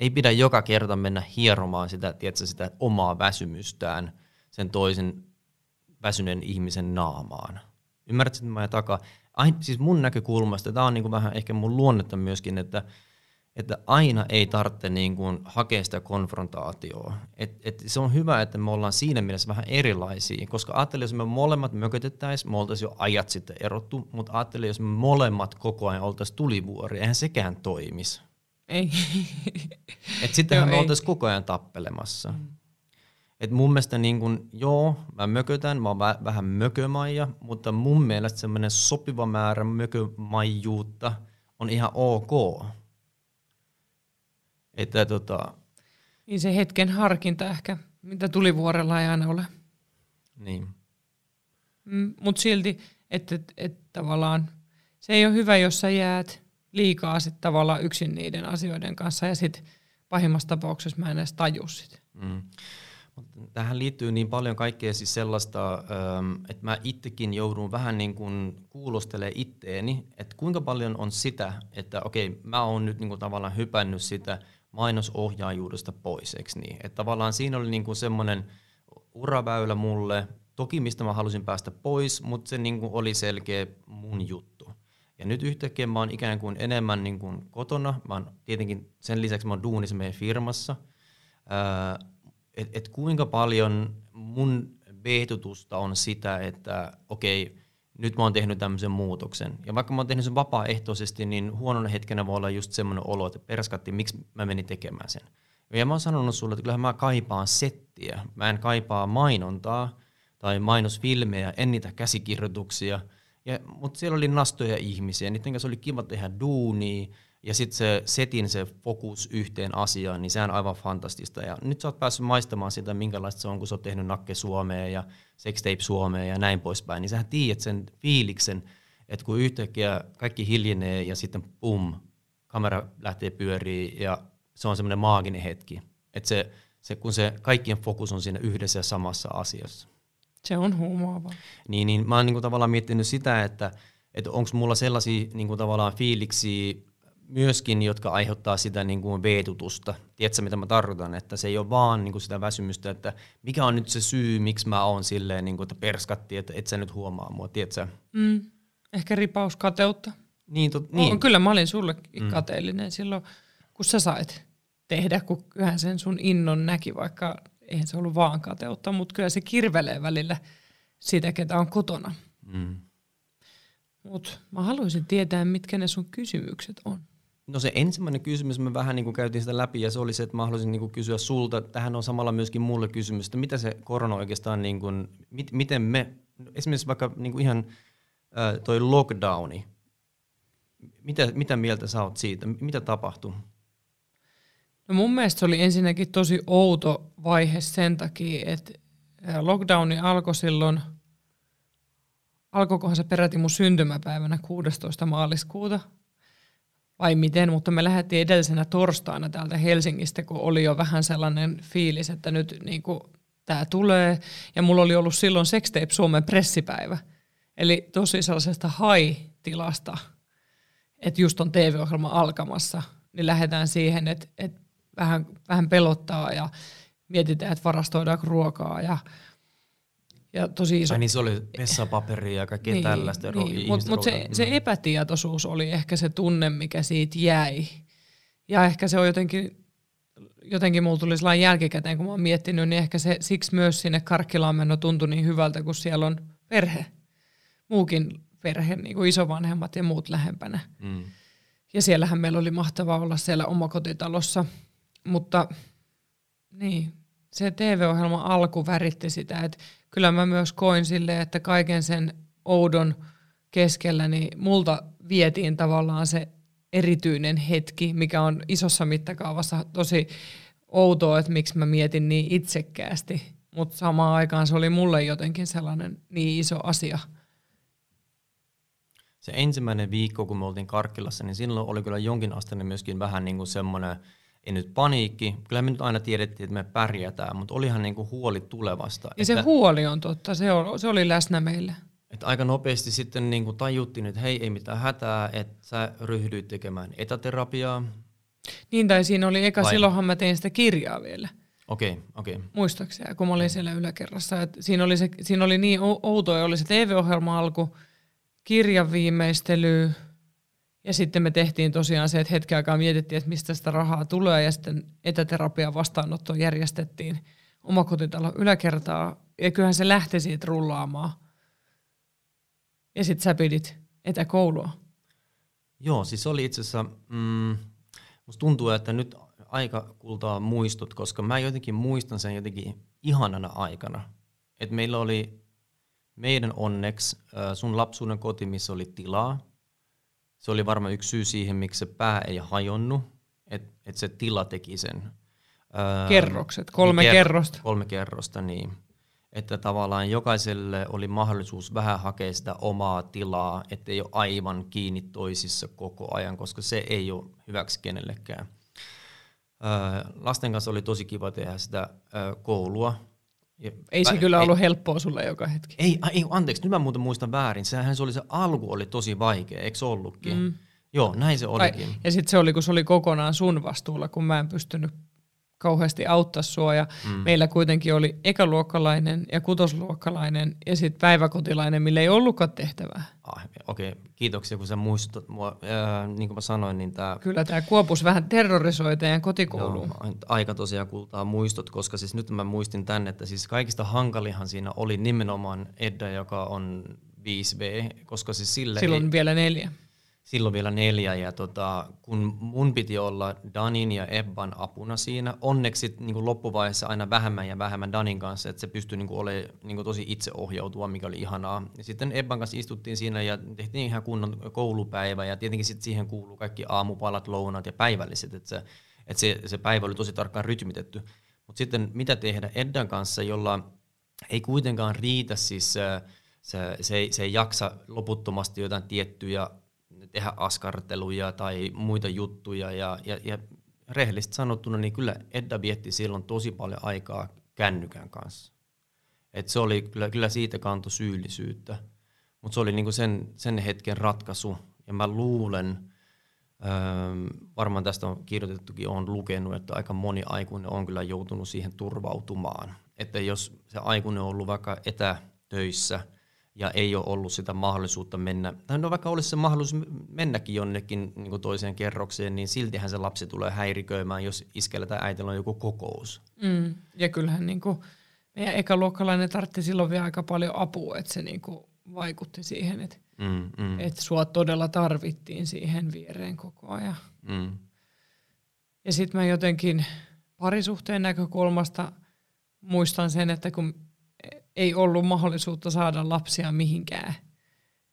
ei pidä joka kerta mennä hieromaan sitä, tiedätkö, sitä omaa väsymystään sen toisen väsyneen ihmisen naamaan. Ymmärrätkö, että mä takaa? Ai, siis mun näkökulmasta, tämä on niin kuin vähän ehkä mun luonnetta myöskin, että, että aina ei tarvitse niin kuin hakea sitä konfrontaatioa. Et, et se on hyvä, että me ollaan siinä mielessä vähän erilaisia, koska ajattelin, jos me molemmat mökötettäisiin, me oltaisiin jo ajat sitten erottu, mutta ajattelin, jos me molemmat koko ajan oltaisiin tulivuori, eihän sekään toimisi. Ei. Et sittenhän me oltaisiin koko ajan tappelemassa. Mm. Et mun mielestä niin kun, joo, mä mökötän, mä oon vä- vähän mökömaija, mutta mun mielestä semmoinen sopiva määrä mökömaijuutta on ihan ok. Että tota... Niin se hetken harkinta ehkä, mitä tulivuorella ei aina ole. Niin. Mm, mutta silti, että et, et, tavallaan se ei ole hyvä, jos sä jäät liikaa sit tavallaan yksin niiden asioiden kanssa ja sitten pahimmassa tapauksessa mä en edes taju sitä. Mm. Tähän liittyy niin paljon kaikkea siis sellaista, ähm, että mä itsekin joudun vähän niin kuin kuulostelemaan itteeni, että kuinka paljon on sitä, että okei, mä oon nyt niin kuin tavallaan hypännyt sitä mainosohjaajuudesta pois, eikö niin? Että tavallaan siinä oli niin kuin semmoinen uraväylä mulle, toki mistä mä halusin päästä pois, mutta se niin kuin oli selkeä mun juttu. Ja nyt yhtäkkiä mä oon ikään kuin enemmän niin kuin kotona. Mä oon, tietenkin sen lisäksi mä oon duunissa meidän firmassa. Että et kuinka paljon mun vehtutusta on sitä, että okei, nyt mä oon tehnyt tämmöisen muutoksen. Ja vaikka mä oon tehnyt sen vapaaehtoisesti, niin huonona hetkenä voi olla just semmoinen olo, että perskatti, miksi mä menin tekemään sen. Ja mä oon sanonut sulle, että kyllähän mä kaipaan settiä. Mä en kaipaa mainontaa tai mainosfilmejä, en niitä käsikirjoituksia – mutta siellä oli nastoja ihmisiä, niiden kanssa oli kiva tehdä duunia, ja sitten se setin se fokus yhteen asiaan, niin sehän on aivan fantastista. Ja nyt sä oot päässyt maistamaan sitä, minkälaista se on, kun sä oot tehnyt Nakke Suomeen ja Sextape Suomeen ja näin poispäin. Niin sähän tiedät sen fiiliksen, että kun yhtäkkiä kaikki hiljenee ja sitten pum, kamera lähtee pyöriin ja se on semmoinen maaginen hetki. Että se, se, kun se kaikkien fokus on siinä yhdessä ja samassa asiassa. Se on huumaava. Niin, niin mä oon niin kuin tavallaan miettinyt sitä, että, että onko mulla sellaisia niin kuin tavallaan fiiliksiä myöskin, jotka aiheuttaa sitä niin kuin veetutusta. Tiedätkö, mitä mä tarkoitan? Että se ei ole vaan niin kuin sitä väsymystä, että mikä on nyt se syy, miksi mä oon silleen, niin kuin, että perskatti, että et sä nyt huomaa mua, tiedätkö? Mm. Ehkä ripaus kateutta. Niin, tot, niin. On, kyllä mä olin sulle mm. kateellinen silloin, kun sä sait tehdä, kun kyllähän sen sun innon näki, vaikka eihän se ollut vaan kateutta, mutta kyllä se kirvelee välillä sitä, ketä on kotona. Mm. Mutta mä haluaisin tietää, mitkä ne sun kysymykset on. No se ensimmäinen kysymys, me vähän niin kuin käytiin sitä läpi ja se oli se, että mä haluaisin niin kuin kysyä sulta, tähän on samalla myöskin mulle kysymys, että mitä se korona oikeastaan, niin kuin, mit, miten me, esimerkiksi vaikka niin kuin ihan äh, toi lockdowni, mitä, mitä mieltä sä oot siitä? Mitä tapahtui? No mun mielestä se oli ensinnäkin tosi outo vaihe sen takia, että lockdowni alkoi silloin, alkoikohan se peräti mun syntymäpäivänä 16. maaliskuuta, vai miten, mutta me lähdettiin edellisenä torstaina täältä Helsingistä, kun oli jo vähän sellainen fiilis, että nyt niin tämä tulee. Ja mulla oli ollut silloin Sextape Suomen pressipäivä. Eli tosi sellaisesta high-tilasta, että just on TV-ohjelma alkamassa, niin lähdetään siihen, että, että vähän, vähän pelottaa ja mietitään, että varastoidaanko ruokaa ja ja tosi iso... Ai niin se oli vessapaperia ja kaikkea niin, tällaista. Niin. Mutta mut se, se epätietoisuus oli ehkä se tunne, mikä siitä jäi. Ja ehkä se on jotenkin, jotenkin mulla tuli sellainen jälkikäteen, kun mä oon miettinyt, niin ehkä se siksi myös sinne Karkkilaan meno tuntui niin hyvältä, kun siellä on perhe. Muukin perhe, niin kuin isovanhemmat ja muut lähempänä. Mm. Ja siellähän meillä oli mahtavaa olla siellä omakotitalossa. Mutta niin, se TV-ohjelma alku väritti sitä, että kyllä mä myös koin silleen, että kaiken sen oudon keskellä, niin multa vietiin tavallaan se erityinen hetki, mikä on isossa mittakaavassa tosi outoa, että miksi mä mietin niin itsekkäästi, mutta samaan aikaan se oli mulle jotenkin sellainen niin iso asia. Se ensimmäinen viikko, kun me oltiin Karkkilassa, niin silloin oli kyllä jonkin asteinen myöskin vähän niin kuin semmoinen – ei nyt paniikki. Kyllä me nyt aina tiedettiin, että me pärjätään, mutta olihan niinku huoli tulevasta. Ja että, se huoli on totta, se oli, se oli läsnä meille. Että aika nopeasti sitten niinku tajuttiin, että hei, ei mitään hätää, että sä ryhdyit tekemään etäterapiaa. Niin, tai siinä oli eka, Vai? silloinhan mä tein sitä kirjaa vielä. Okei, okay, okei. Okay. Muistaakseni, kun mä olin siellä yläkerrassa. Että siinä, oli se, siinä oli niin outoa, oli se TV-ohjelma alku, kirjan viimeistely, ja sitten me tehtiin tosiaan se, että hetken aikaa mietittiin, että mistä sitä rahaa tulee ja sitten etäterapia vastaanotto järjestettiin omakotitalon yläkertaa ja kyllähän se lähti siitä rullaamaan. Ja sitten sä pidit etäkoulua. Joo, siis oli itse asiassa, mm, musta tuntuu, että nyt aika kultaa muistot, koska mä jotenkin muistan sen jotenkin ihanana aikana. että meillä oli meidän onneksi sun lapsuuden koti, missä oli tilaa, se oli varmaan yksi syy siihen, miksi se pää ei hajonnut, että et se tila teki sen. Öö, Kerrokset, kolme niin ker- kerrosta. Kolme kerrosta, niin. Että tavallaan jokaiselle oli mahdollisuus vähän hakea sitä omaa tilaa, ettei ole aivan kiinni toisissa koko ajan, koska se ei ole hyväksi kenellekään. Öö, lasten kanssa oli tosi kiva tehdä sitä öö, koulua, ei se kyllä ollut ei, helppoa sulle joka hetki. Ei, ei, anteeksi, nyt mä muuten muistan väärin. Sehän se oli se alku oli tosi vaikea, eikö se ollutkin? Mm. Joo, näin se olikin. ja sitten se oli, kun se oli kokonaan sun vastuulla, kun mä en pystynyt kauheasti auttaa sua. Ja mm. Meillä kuitenkin oli ekaluokkalainen ja kutosluokkalainen ja sitten päiväkotilainen, millä ei ollutkaan tehtävää. Ah, Okei, okay. kiitoksia kun sä muistutat mua. Äh, niin kuin mä sanoin, niin tämä... Kyllä tämä Kuopus vähän terrorisoi teidän kotikouluun. Joo, aika tosiaan kultaa muistot, koska siis nyt mä muistin tänne, että siis kaikista hankalihan siinä oli nimenomaan Edda, joka on 5V, koska siis sille Silloin ei... vielä neljä silloin vielä neljä ja tota, kun mun piti olla Danin ja Ebban apuna siinä, onneksi niin kuin loppuvaiheessa aina vähemmän ja vähemmän Danin kanssa, että se pystyi niin kuin olemaan niin kuin tosi itseohjautua, mikä oli ihanaa. Ja sitten Ebban kanssa istuttiin siinä ja tehtiin ihan kunnon koulupäivä ja tietenkin sitten siihen kuuluu kaikki aamupalat, lounat ja päivälliset, että se, että se, se päivä oli tosi tarkkaan rytmitetty. Mutta sitten mitä tehdä Eddan kanssa, jolla ei kuitenkaan riitä siis se, se, se, se ei jaksa loputtomasti jotain tiettyjä tehdä askarteluja tai muita juttuja. Ja, ja, ja rehellisesti sanottuna, niin kyllä Edda vietti silloin tosi paljon aikaa kännykän kanssa. Et se oli, kyllä, kyllä siitä kanto syyllisyyttä. Mutta se oli niinku sen, sen hetken ratkaisu. Ja mä luulen, öö, varmaan tästä on kirjoitettukin, on lukenut, että aika moni aikuinen on kyllä joutunut siihen turvautumaan. Että jos se aikuinen on ollut vaikka etätöissä – ja ei ole ollut sitä mahdollisuutta mennä, tai no vaikka olisi se mahdollisuus mennäkin jonnekin niin toiseen kerrokseen, niin siltihän se lapsi tulee häiriköimään, jos iskellä tai äitillä on joku kokous. Mm. Ja kyllähän niin kuin, meidän ekaluokkalainen tartti silloin vielä aika paljon apua, että se niin kuin vaikutti siihen, että, mm, mm. että sua todella tarvittiin siihen viereen koko ajan. Mm. Ja sitten mä jotenkin parisuhteen näkökulmasta muistan sen, että kun ei ollut mahdollisuutta saada lapsia mihinkään,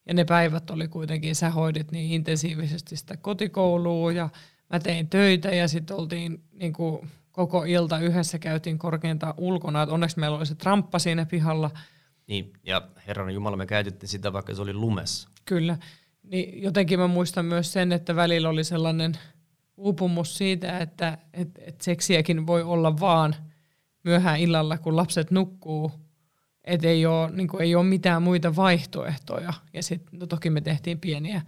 Ja ne päivät oli kuitenkin, sä hoidit niin intensiivisesti sitä kotikoulua ja mä tein töitä ja sitten oltiin niin kuin koko ilta yhdessä käytiin korkeintaan ulkona. Et onneksi meillä oli se tramppa siinä pihalla. Niin, ja Herran Jumala, me käytettiin sitä, vaikka se oli lumessa. Kyllä. Niin jotenkin mä muistan myös sen, että välillä oli sellainen uupumus siitä, että et, et seksiäkin voi olla vaan myöhään illalla, kun lapset nukkuu. Että ei ole, niin ei ole mitään muita vaihtoehtoja. Ja sitten no toki me tehtiin pieniä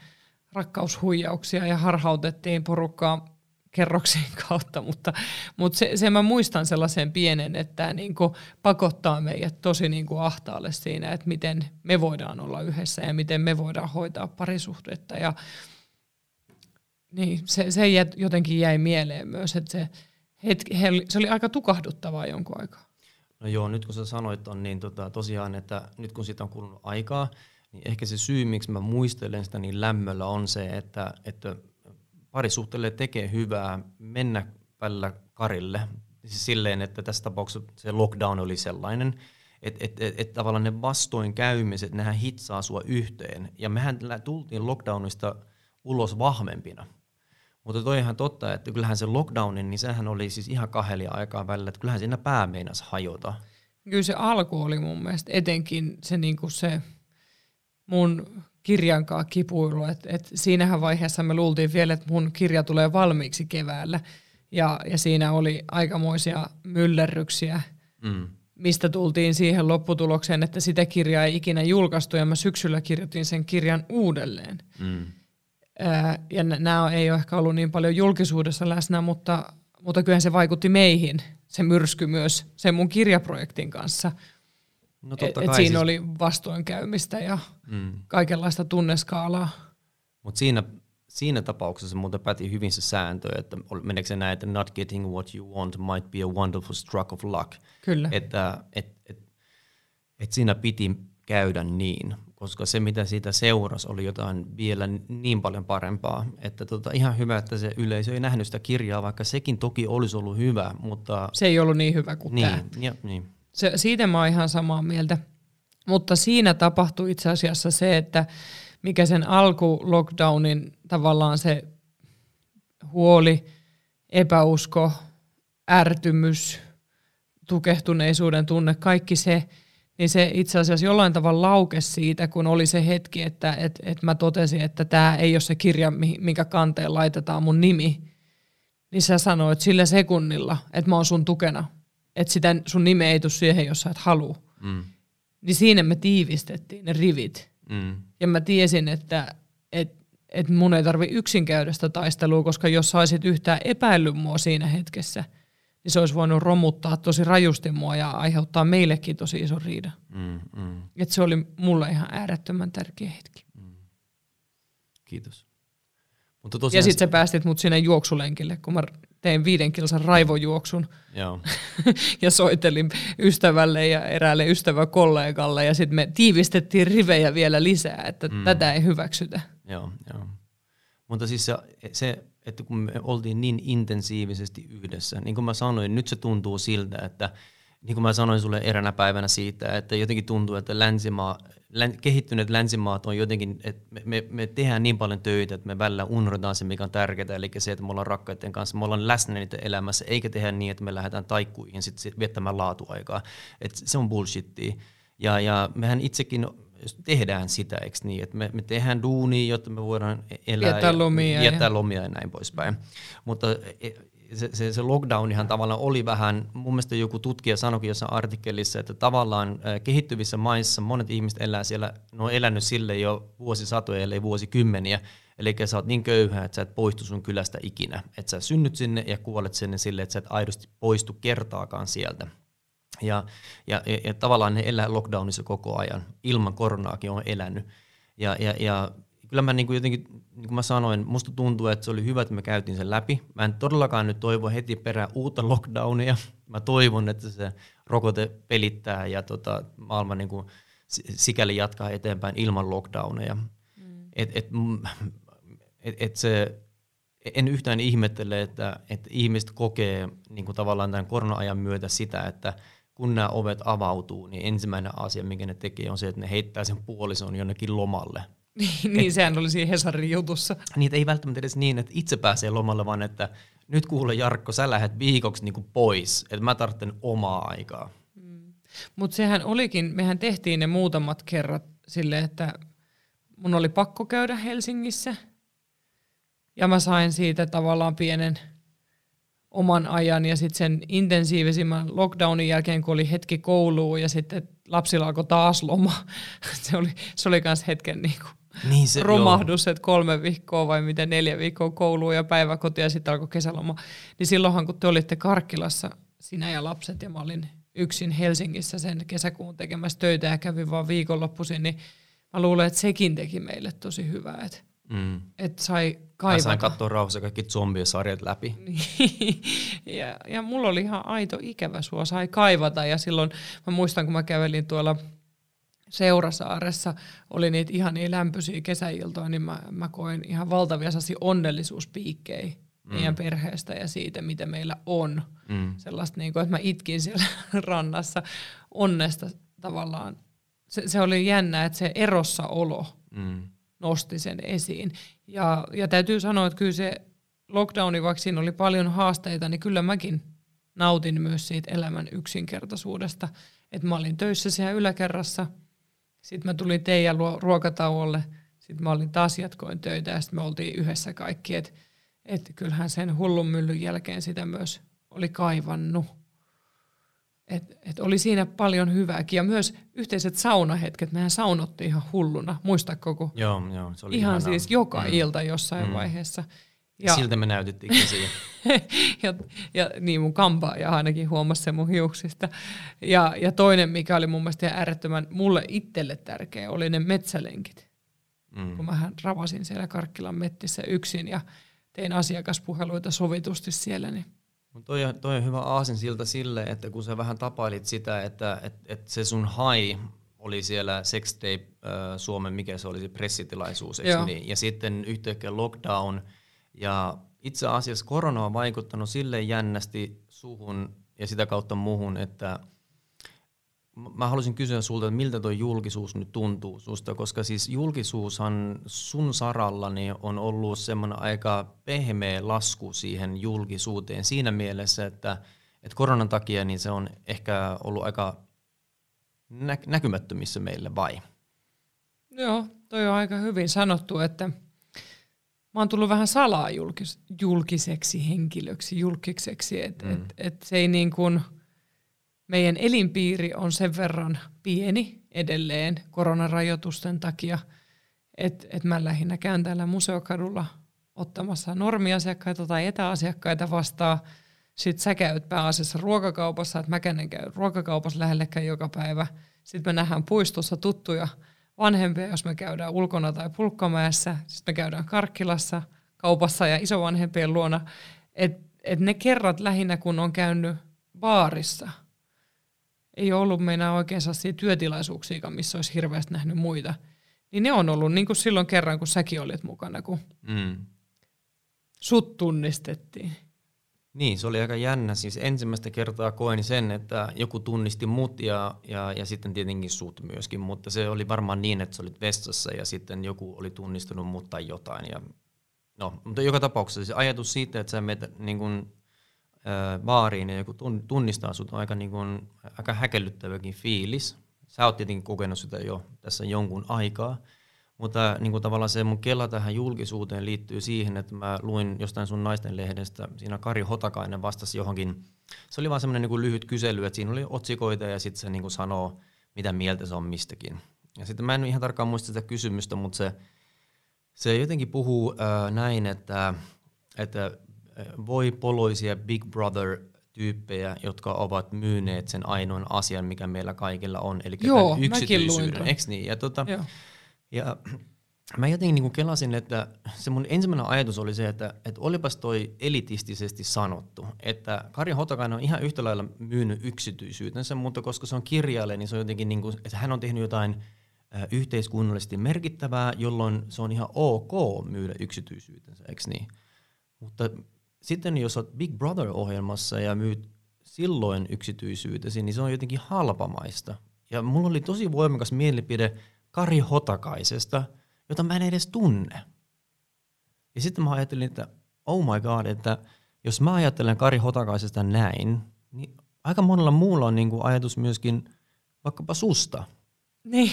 rakkaushuijauksia ja harhautettiin porukkaa kerroksien [laughs] kautta, mutta, mutta se, se mä muistan sellaisen pienen, että niin kuin pakottaa meidät tosi niin kuin ahtaalle siinä, että miten me voidaan olla yhdessä ja miten me voidaan hoitaa parisuhdetta ja niin, se, se jotenkin jäi mieleen myös, että se, hetki, se oli aika tukahduttavaa jonkun aikaa. No joo, nyt kun sä sanoit on, niin tota, tosiaan, että nyt kun siitä on kulunut aikaa, niin ehkä se syy, miksi mä muistelen sitä niin lämmöllä on se, että, että parisuhteelle tekee hyvää mennä välillä karille. Siis silleen, että tässä tapauksessa se lockdown oli sellainen, että et, et, et tavallaan ne vastoinkäymiset, nehän hitsaa sua yhteen. Ja mehän tultiin lockdownista ulos vahvempina. Mutta toi ihan totta, että kyllähän se lockdownin, niin sehän oli siis ihan kahelia aikaa välillä, että kyllähän siinä pää meinas hajota. Kyllä se alku oli mun mielestä etenkin se, niin kuin se mun kirjankaan kipuilu. Et, et siinähän vaiheessa me luultiin vielä, että mun kirja tulee valmiiksi keväällä. Ja, ja siinä oli aikamoisia myllerryksiä, mm. mistä tultiin siihen lopputulokseen, että sitä kirjaa ei ikinä julkaistu ja mä syksyllä kirjoitin sen kirjan uudelleen. Mm. Ja nämä ei ole ehkä ollut niin paljon julkisuudessa läsnä, mutta, mutta kyllähän se vaikutti meihin, se myrsky myös sen mun kirjaprojektin kanssa – No totta et, kai, et siinä siis... oli vastoinkäymistä ja mm. kaikenlaista tunneskaalaa. Mutta siinä, siinä tapauksessa muuten päti hyvin se sääntö, että meneekö se näin, että not getting what you want might be a wonderful stroke of luck. Kyllä. Että et, et, et siinä piti käydä niin, koska se mitä siitä seurasi oli jotain vielä niin paljon parempaa, että tota, ihan hyvä, että se yleisö ei nähnyt sitä kirjaa, vaikka sekin toki olisi ollut hyvä, mutta... Se ei ollut niin hyvä kuin niin, tämä. Ja, niin. Se, siitä mä oon ihan samaa mieltä. Mutta siinä tapahtui itse asiassa se, että mikä sen alku-lockdownin tavallaan se huoli, epäusko, ärtymys, tukehtuneisuuden tunne, kaikki se, niin se itse asiassa jollain tavalla laukesi siitä, kun oli se hetki, että et, et mä totesin, että tämä ei ole se kirja, minkä kanteen laitetaan mun nimi. Niin sä sanoit sillä sekunnilla, että mä oon sun tukena että sitä sun nime ei tule siihen, jos sä et halua. Mm. Niin siinä me tiivistettiin ne rivit. Mm. Ja mä tiesin, että et, et mun ei tarvi yksin käydä sitä taistelua, koska jos saisit yhtään epäillyt mua siinä hetkessä, niin se olisi voinut romuttaa tosi rajusti mua ja aiheuttaa meillekin tosi iso riida. Mm, mm. Et se oli mulle ihan äärettömän tärkeä hetki. Mm. Kiitos. Mutta tosiaan... Ja sitten sä päästit mut sinne juoksulenkille, kun mä tein viiden kilsan raivojuoksun Joo. [laughs] ja soitelin ystävälle ja eräälle ystäväkollegalle ja sitten me tiivistettiin rivejä vielä lisää, että mm. tätä ei hyväksytä. Joo, joo. Mutta siis se, se, että kun me oltiin niin intensiivisesti yhdessä, niin kuin mä sanoin, nyt se tuntuu siltä, että niin kuin mä sanoin sulle eräänä päivänä siitä, että jotenkin tuntuu, että länsimaa, län, kehittyneet länsimaat on jotenkin, että me, me, me tehdään niin paljon töitä, että me välillä unohdetaan se, mikä on tärkeää, eli se, että me ollaan rakkaiden kanssa, me ollaan läsnä niiden elämässä, eikä tehdä niin, että me lähdetään taikkuihin sit viettämään laatuaikaa. Et se on bullshittia. Ja, ja mehän itsekin tehdään sitä, eikö niin, että me, me tehdään duunia, jotta me voidaan elää viettää lomia, ja, viettää lomia ja näin poispäin. Mutta e, se, se, se lockdownihan tavallaan oli vähän, mun mielestä joku tutkija sanoikin jossain artikkelissa, että tavallaan kehittyvissä maissa monet ihmiset elää siellä, ne on elänyt sille jo vuosisatoja, ellei vuosikymmeniä, Eli sä oot niin köyhä, että sä et poistu sun kylästä ikinä. Että sä synnyt sinne ja kuolet sinne sille, että sä et aidosti poistu kertaakaan sieltä. Ja, ja, ja, ja tavallaan ne elää lockdownissa koko ajan. Ilman koronaakin on elänyt. Ja, ja, ja kyllä mä niin kuin jotenkin, niin kuin mä sanoin, musta tuntuu, että se oli hyvä, että me käytiin sen läpi. Mä en todellakaan nyt toivo heti perään uutta [laughs] lockdownia. Mä toivon, että se rokote pelittää ja tota, maailma niin kuin sikäli jatkaa eteenpäin ilman lockdowneja. Mm. Et, et, et, et se, en yhtään ihmettele, että, että ihmiset kokee niin kuin tavallaan tämän korona-ajan myötä sitä, että kun nämä ovet avautuu, niin ensimmäinen asia, minkä ne tekee, on se, että ne heittää sen puolison jonnekin lomalle – Niin, niin sehän oli siinä Hesarin jutussa. Niitä ei välttämättä edes niin, että itse pääsee lomalle, vaan että nyt kuule Jarkko, sä lähdet viikoksi niinku pois, että mä tarvitsen omaa aikaa. Mm. Mutta sehän olikin, mehän tehtiin ne muutamat kerrat sille, että mun oli pakko käydä Helsingissä ja mä sain siitä tavallaan pienen oman ajan ja sitten sen intensiivisimmän lockdownin jälkeen, kun oli hetki kouluun ja sitten lapsilla alkoi taas loma. [laughs] se oli, se oli hetken niin kuin niin se, romahdus, joo. että kolme viikkoa vai miten neljä viikkoa kouluun ja päiväkoti ja sitten alkoi kesäloma. Niin silloinhan kun te olitte Karkkilassa, sinä ja lapset ja mä olin yksin Helsingissä sen kesäkuun tekemässä töitä ja kävin vaan viikonloppuisin, niin mä luulen, että sekin teki meille tosi hyvää. Että mm. et sai kaivata. Mä sain katsoa rauhassa kaikki zombiesarjat läpi. [laughs] ja, ja mulla oli ihan aito ikävä sua, sai kaivata ja silloin mä muistan, kun mä kävelin tuolla Seurasaaressa oli niitä ihan niin lämpöisiä kesäiltoja, niin mä, mä koin ihan valtavia onnellisuuspiikkejä mm. meidän perheestä ja siitä, mitä meillä on. Mm. Sellaista, niin kuin, että mä itkin siellä [laughs] rannassa onnesta tavallaan. Se, se oli jännä, että se erossa olo mm. Nosti sen esiin. Ja, ja täytyy sanoa, että kyllä se lockdowni, vaikka siinä oli paljon haasteita, niin kyllä mäkin nautin myös siitä elämän yksinkertaisuudesta. Että mä olin töissä siellä yläkerrassa – sitten mä tulin teidän ruokatauolle, sitten mä olin taas jatkoin töitä ja sitten me oltiin yhdessä kaikki. Että et kyllähän sen hullun myllyn jälkeen sitä myös oli kaivannut. Et, et oli siinä paljon hyvääkin. Ja myös yhteiset saunahetket, mehän saunottiin ihan hulluna. Muistatko, kun joo, joo, se oli ihan ihanaa. siis joka mm. ilta jossain mm. vaiheessa. Ja, Siltä me näytettiin siihen. [laughs] ja, ja niin mun kampaaja ainakin huomasi sen mun hiuksista. Ja, ja toinen, mikä oli mun mielestä äärettömän mulle itselle tärkeä, oli ne metsälenkit. Mm. Kun mä ravasin siellä Karkkilan mettissä yksin ja tein asiakaspuheluita sovitusti siellä. Niin. Toi on, toi on hyvä aasin siltä sille, että kun sä vähän tapailit sitä, että et, et se sun hai oli siellä Sextape äh, Suomen, mikä se oli se pressitilaisuus, niin? ja sitten yhtäkkiä lockdown – ja itse asiassa korona on vaikuttanut sille jännästi suhun ja sitä kautta muhun, että mä haluaisin kysyä sulta, että miltä tuo julkisuus nyt tuntuu susta, koska siis julkisuushan sun sarallani on ollut semmoinen aika pehmeä lasku siihen julkisuuteen siinä mielessä, että, että koronan takia niin se on ehkä ollut aika nä- näkymättömissä meille vai? Joo, toi on aika hyvin sanottu, että – mä oon tullut vähän salaa julkis, julkiseksi henkilöksi, julkiseksi, että mm. et, et se ei niin kuin, meidän elinpiiri on sen verran pieni edelleen koronarajoitusten takia, että et mä lähinnä käyn täällä museokadulla ottamassa normiasiakkaita tai etäasiakkaita vastaan. Sitten sä käyt pääasiassa ruokakaupassa, että mä käyn ruokakaupassa lähellekään joka päivä. Sitten me nähdään puistossa tuttuja vanhempia, jos me käydään ulkona tai pulkkamäessä, sitten me käydään Karkkilassa, kaupassa ja isovanhempien luona. Että et ne kerrat lähinnä, kun on käynyt baarissa, ei ollut meidän oikein sellaisia työtilaisuuksia, missä olisi hirveästi nähnyt muita. Niin ne on ollut niin kuin silloin kerran, kun säkin olit mukana, kun mm. sut tunnistettiin. Niin, se oli aika jännä. Siis ensimmäistä kertaa koin sen, että joku tunnisti mut ja, ja, ja sitten tietenkin sut myöskin, mutta se oli varmaan niin, että sä olit vessassa ja sitten joku oli tunnistanut mut tai jotain. Ja, no, mutta joka tapauksessa se ajatus siitä, että sä menet niin kuin, äh, baariin ja joku tunnistaa sut on aika, niin kuin, aika häkellyttäväkin fiilis. Sä oot tietenkin kokenut sitä jo tässä jonkun aikaa. Mutta niin kuin tavallaan se mun kela tähän julkisuuteen liittyy siihen, että mä luin jostain sun naisten lehdestä, siinä Kari Hotakainen vastasi johonkin, se oli vaan semmoinen niin lyhyt kysely, että siinä oli otsikoita ja sitten se niin kuin sanoo, mitä mieltä se on mistäkin. Ja sitten mä en ihan tarkkaan muista sitä kysymystä, mutta se, se jotenkin puhuu äh, näin, että, että voi poloisia Big Brother tyyppejä, jotka ovat myyneet sen ainoan asian, mikä meillä kaikilla on, eli Joo, yksityisyyden. Eikö niin? Ja tota, Joo. Ja mä jotenkin niin kelasin, että se mun ensimmäinen ajatus oli se, että, että olipas toi elitistisesti sanottu, että Kari Hotakainen on ihan yhtä lailla myynyt yksityisyytensä, mutta koska se on kirjailija, niin se on jotenkin, niin kuin, että hän on tehnyt jotain yhteiskunnallisesti merkittävää, jolloin se on ihan ok myydä yksityisyytensä, eikö niin? Mutta sitten jos olet Big Brother-ohjelmassa ja myyt silloin yksityisyytesi, niin se on jotenkin halpamaista. Ja mulla oli tosi voimakas mielipide Kari Hotakaisesta, jota mä en edes tunne. Ja sitten mä ajattelin, että oh my god, että jos mä ajattelen Kari Hotakaisesta näin, niin aika monella muulla on niin kuin ajatus myöskin vaikkapa susta. Niin,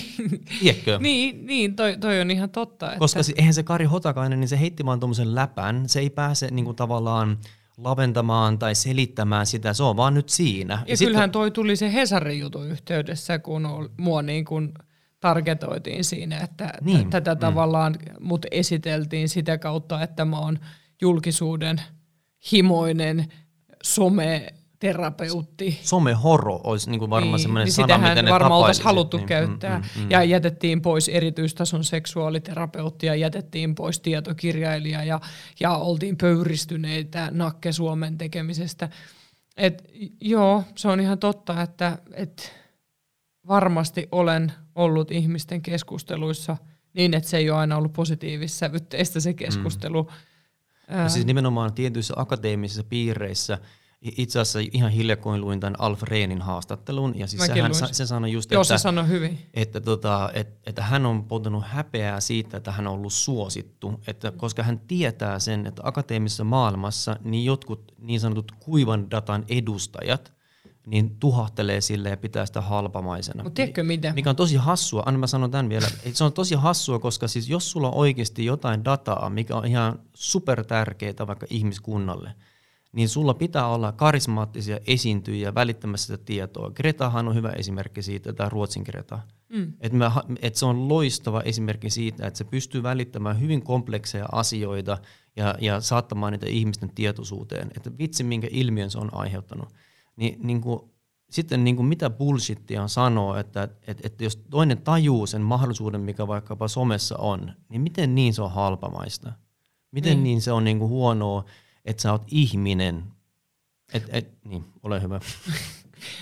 Tiedätkö? niin, niin toi, toi on ihan totta. Että... Koska si- eihän se Kari Hotakainen, niin se heitti vaan tuommoisen läpän. Se ei pääse niin kuin tavallaan laventamaan tai selittämään sitä, se on vaan nyt siinä. Ja, ja kyllähän toi tuli se Hesarin jutun yhteydessä, kun mua niin kuin targetoitiin siinä, että niin. tätä mm. tavallaan mut esiteltiin sitä kautta, että mä oon julkisuuden himoinen some terapeutti. Somehoro olisi niin kuin varmaan niin, semmoinen niin sana, mitä ne varmaan oltaisiin haluttu niin, käyttää. Mm, mm, mm. Ja jätettiin pois erityistason seksuaaliterapeutti ja jätettiin pois tietokirjailija ja, ja oltiin pöyristyneitä Nakke Suomen tekemisestä. Et, joo, se on ihan totta, että et varmasti olen ollut ihmisten keskusteluissa niin, että se ei ole aina ollut positiivissävytteistä se keskustelu. Mm. Ja siis nimenomaan tietyissä akateemisissa piireissä – itse asiassa ihan hiljakkoin luin tämän Alf Rehnin haastattelun, ja siis sehän, se sanoi just, Joo, että, se sanoi hyvin. Että, tota, että, että hän on poltanut häpeää siitä, että hän on ollut suosittu, että koska hän tietää sen, että akateemisessa maailmassa niin jotkut niin sanotut kuivan datan edustajat niin tuhahtelee sille ja pitää sitä halpamaisena. Mutta tiedätkö mitä? Mikä on tosi hassua, anna mä sanon tämän vielä, että se on tosi hassua, koska siis jos sulla on oikeasti jotain dataa, mikä on ihan super tärkeää vaikka ihmiskunnalle – niin sulla pitää olla karismaattisia esiintyjiä välittämässä sitä tietoa. Gretahan on hyvä esimerkki siitä, tämä Ruotsin Greta. Mm. Et me, et se on loistava esimerkki siitä, että se pystyy välittämään hyvin komplekseja asioita ja, ja saattamaan niitä ihmisten tietoisuuteen. Että vitsi, minkä ilmiön se on aiheuttanut. Ni, niin kuin, sitten niin kuin mitä bullshittia on sanoa, että, että, että jos toinen tajuu sen mahdollisuuden, mikä vaikkapa somessa on, niin miten niin se on halpamaista? Miten niin, niin se on niin kuin huonoa? Että sä oot ihminen. Et, et, niin, ole hyvä. [laughs]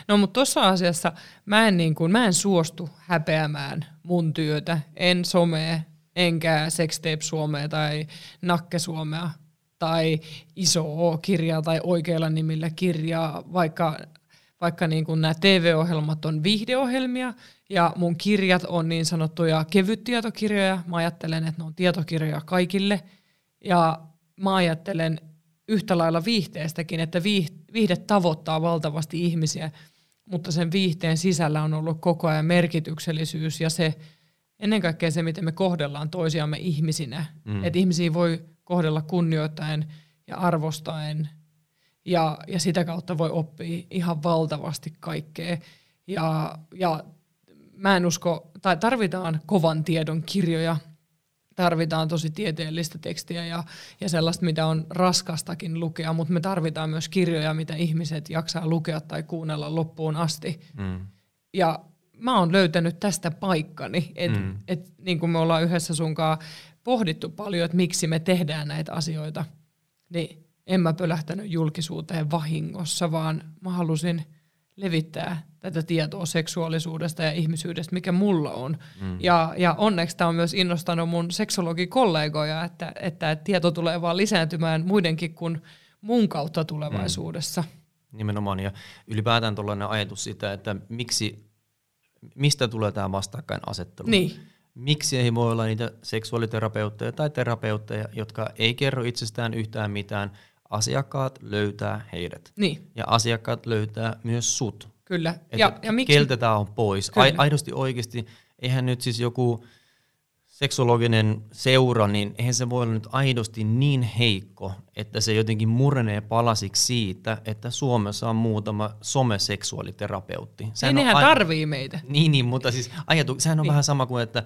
No mutta tuossa asiassa mä en, niin kuin, mä en suostu häpeämään mun työtä, en somea, enkä sextape Suomea tai nakke Suomea tai iso kirjaa tai oikeilla nimillä kirjaa, vaikka, vaikka niin kuin nämä TV-ohjelmat on viihdeohjelmia ja mun kirjat on niin sanottuja kevyttietokirjoja. Mä ajattelen, että ne on tietokirjoja kaikille ja mä ajattelen, yhtä lailla viihteestäkin, että viihde tavoittaa valtavasti ihmisiä, mutta sen viihteen sisällä on ollut koko ajan merkityksellisyys ja se ennen kaikkea se, miten me kohdellaan toisiamme ihmisinä. Mm. Että ihmisiä voi kohdella kunnioittaen ja arvostaen ja, ja sitä kautta voi oppia ihan valtavasti kaikkea. Ja, ja mä en usko, tai tarvitaan kovan tiedon kirjoja, tarvitaan tosi tieteellistä tekstiä ja, ja sellaista, mitä on raskastakin lukea, mutta me tarvitaan myös kirjoja, mitä ihmiset jaksaa lukea tai kuunnella loppuun asti. Mm. Ja mä oon löytänyt tästä paikkani, että mm. et, niin kuin me ollaan yhdessä sunkaan pohdittu paljon, että miksi me tehdään näitä asioita, niin en mä pölähtänyt julkisuuteen vahingossa, vaan mä halusin levittää tätä tietoa seksuaalisuudesta ja ihmisyydestä, mikä mulla on. Mm. Ja, ja onneksi tämä on myös innostanut mun seksologikollegoja, että, että tieto tulee vaan lisääntymään muidenkin kuin mun kautta tulevaisuudessa. Mm. Nimenomaan, ja ylipäätään tuollainen ajatus sitä, että miksi, mistä tulee tämä vastakkainasettelu. Niin. Miksi ei voi olla niitä seksuaaliterapeutteja tai terapeutteja, jotka ei kerro itsestään yhtään mitään, asiakkaat löytää heidät. Niin. Ja asiakkaat löytää myös sut. Kyllä. Että ja, ja miksi? Keltä tämä on pois. Kyllä. Aidosti oikeasti, eihän nyt siis joku seksologinen seura, niin eihän se voi olla nyt aidosti niin heikko, että se jotenkin murenee palasiksi siitä, että Suomessa on muutama someseksuaaliterapeutti. Sehän niin, nehän a- tarvii meitä. Niin, niin mutta siis ajatu, sehän on niin. vähän sama kuin, että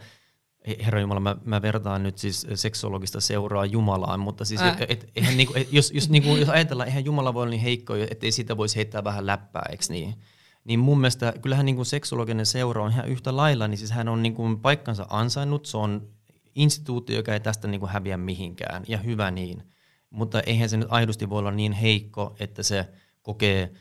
Herra Jumala, mä, mä vertaan nyt siis seksologista seuraa Jumalaan, mutta siis äh. et, eihän niinku, et, jos, jos, niinku, jos ajatellaan, eihän Jumala voi olla niin heikko, ettei siitä voisi heittää vähän läppää, eikö niin? Niin mun mielestä kyllähän niinku seksologinen seura on ihan yhtä lailla, niin siis hän on niinku paikkansa ansainnut, se on instituutio, joka ei tästä niinku häviä mihinkään, ja hyvä niin. Mutta eihän se nyt aidosti voi olla niin heikko, että se kokee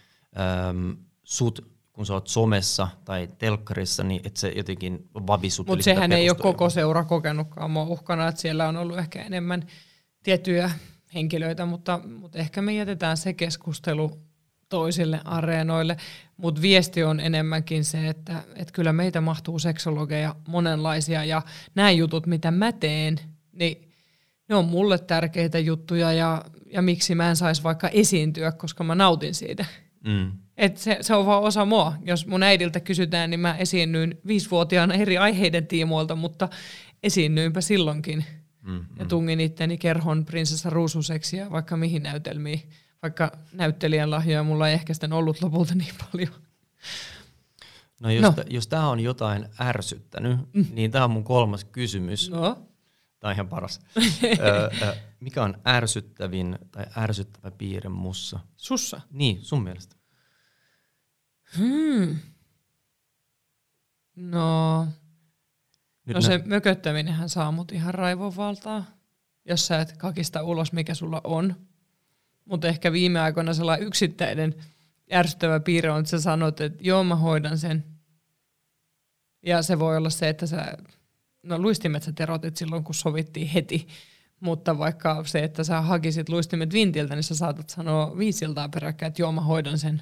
äm, sut kun sä oot somessa tai telkkarissa, niin että se jotenkin vavisut. Mutta sehän ei ole koko seura kokenutkaan mua uhkana, että siellä on ollut ehkä enemmän tiettyjä henkilöitä, mutta, mutta ehkä me jätetään se keskustelu toisille areenoille. Mutta viesti on enemmänkin se, että, että kyllä meitä mahtuu seksologeja monenlaisia ja nämä jutut, mitä mä teen, niin ne on mulle tärkeitä juttuja ja, ja miksi mä en saisi vaikka esiintyä, koska mä nautin siitä. Mm. Et se, se on vaan osa mua. Jos mun äidiltä kysytään, niin mä esiinnyin viisivuotiaana eri aiheiden tiimoilta, mutta esiinnyinpä silloinkin. Mm, ja tungin itteni kerhon prinsessa ruususeksi ja vaikka mihin näytelmiin. Vaikka näyttelijän lahjoja mulla ei ehkä sitten ollut lopulta niin paljon. No jos, no. jos tämä on jotain ärsyttänyt, mm. niin tämä on mun kolmas kysymys. No. Tämä on ihan paras. [laughs] mikä on ärsyttävin tai ärsyttävä piirre mussa? Sussa? Niin, sun mielestä. Hmm. No, Nyt no se nä- mököttäminenhän saa mut ihan raivovaltaa, jos sä et kakista ulos, mikä sulla on. Mutta ehkä viime aikoina sellainen yksittäinen ärsyttävä piirre on, että sä sanot, että joo mä hoidan sen. Ja se voi olla se, että sä, no luistimet sä terotit silloin, kun sovittiin heti. Mutta vaikka se, että sä hakisit luistimet vintiltä, niin sä saatat sanoa viisiltaan peräkkäin, että joo mä hoidan sen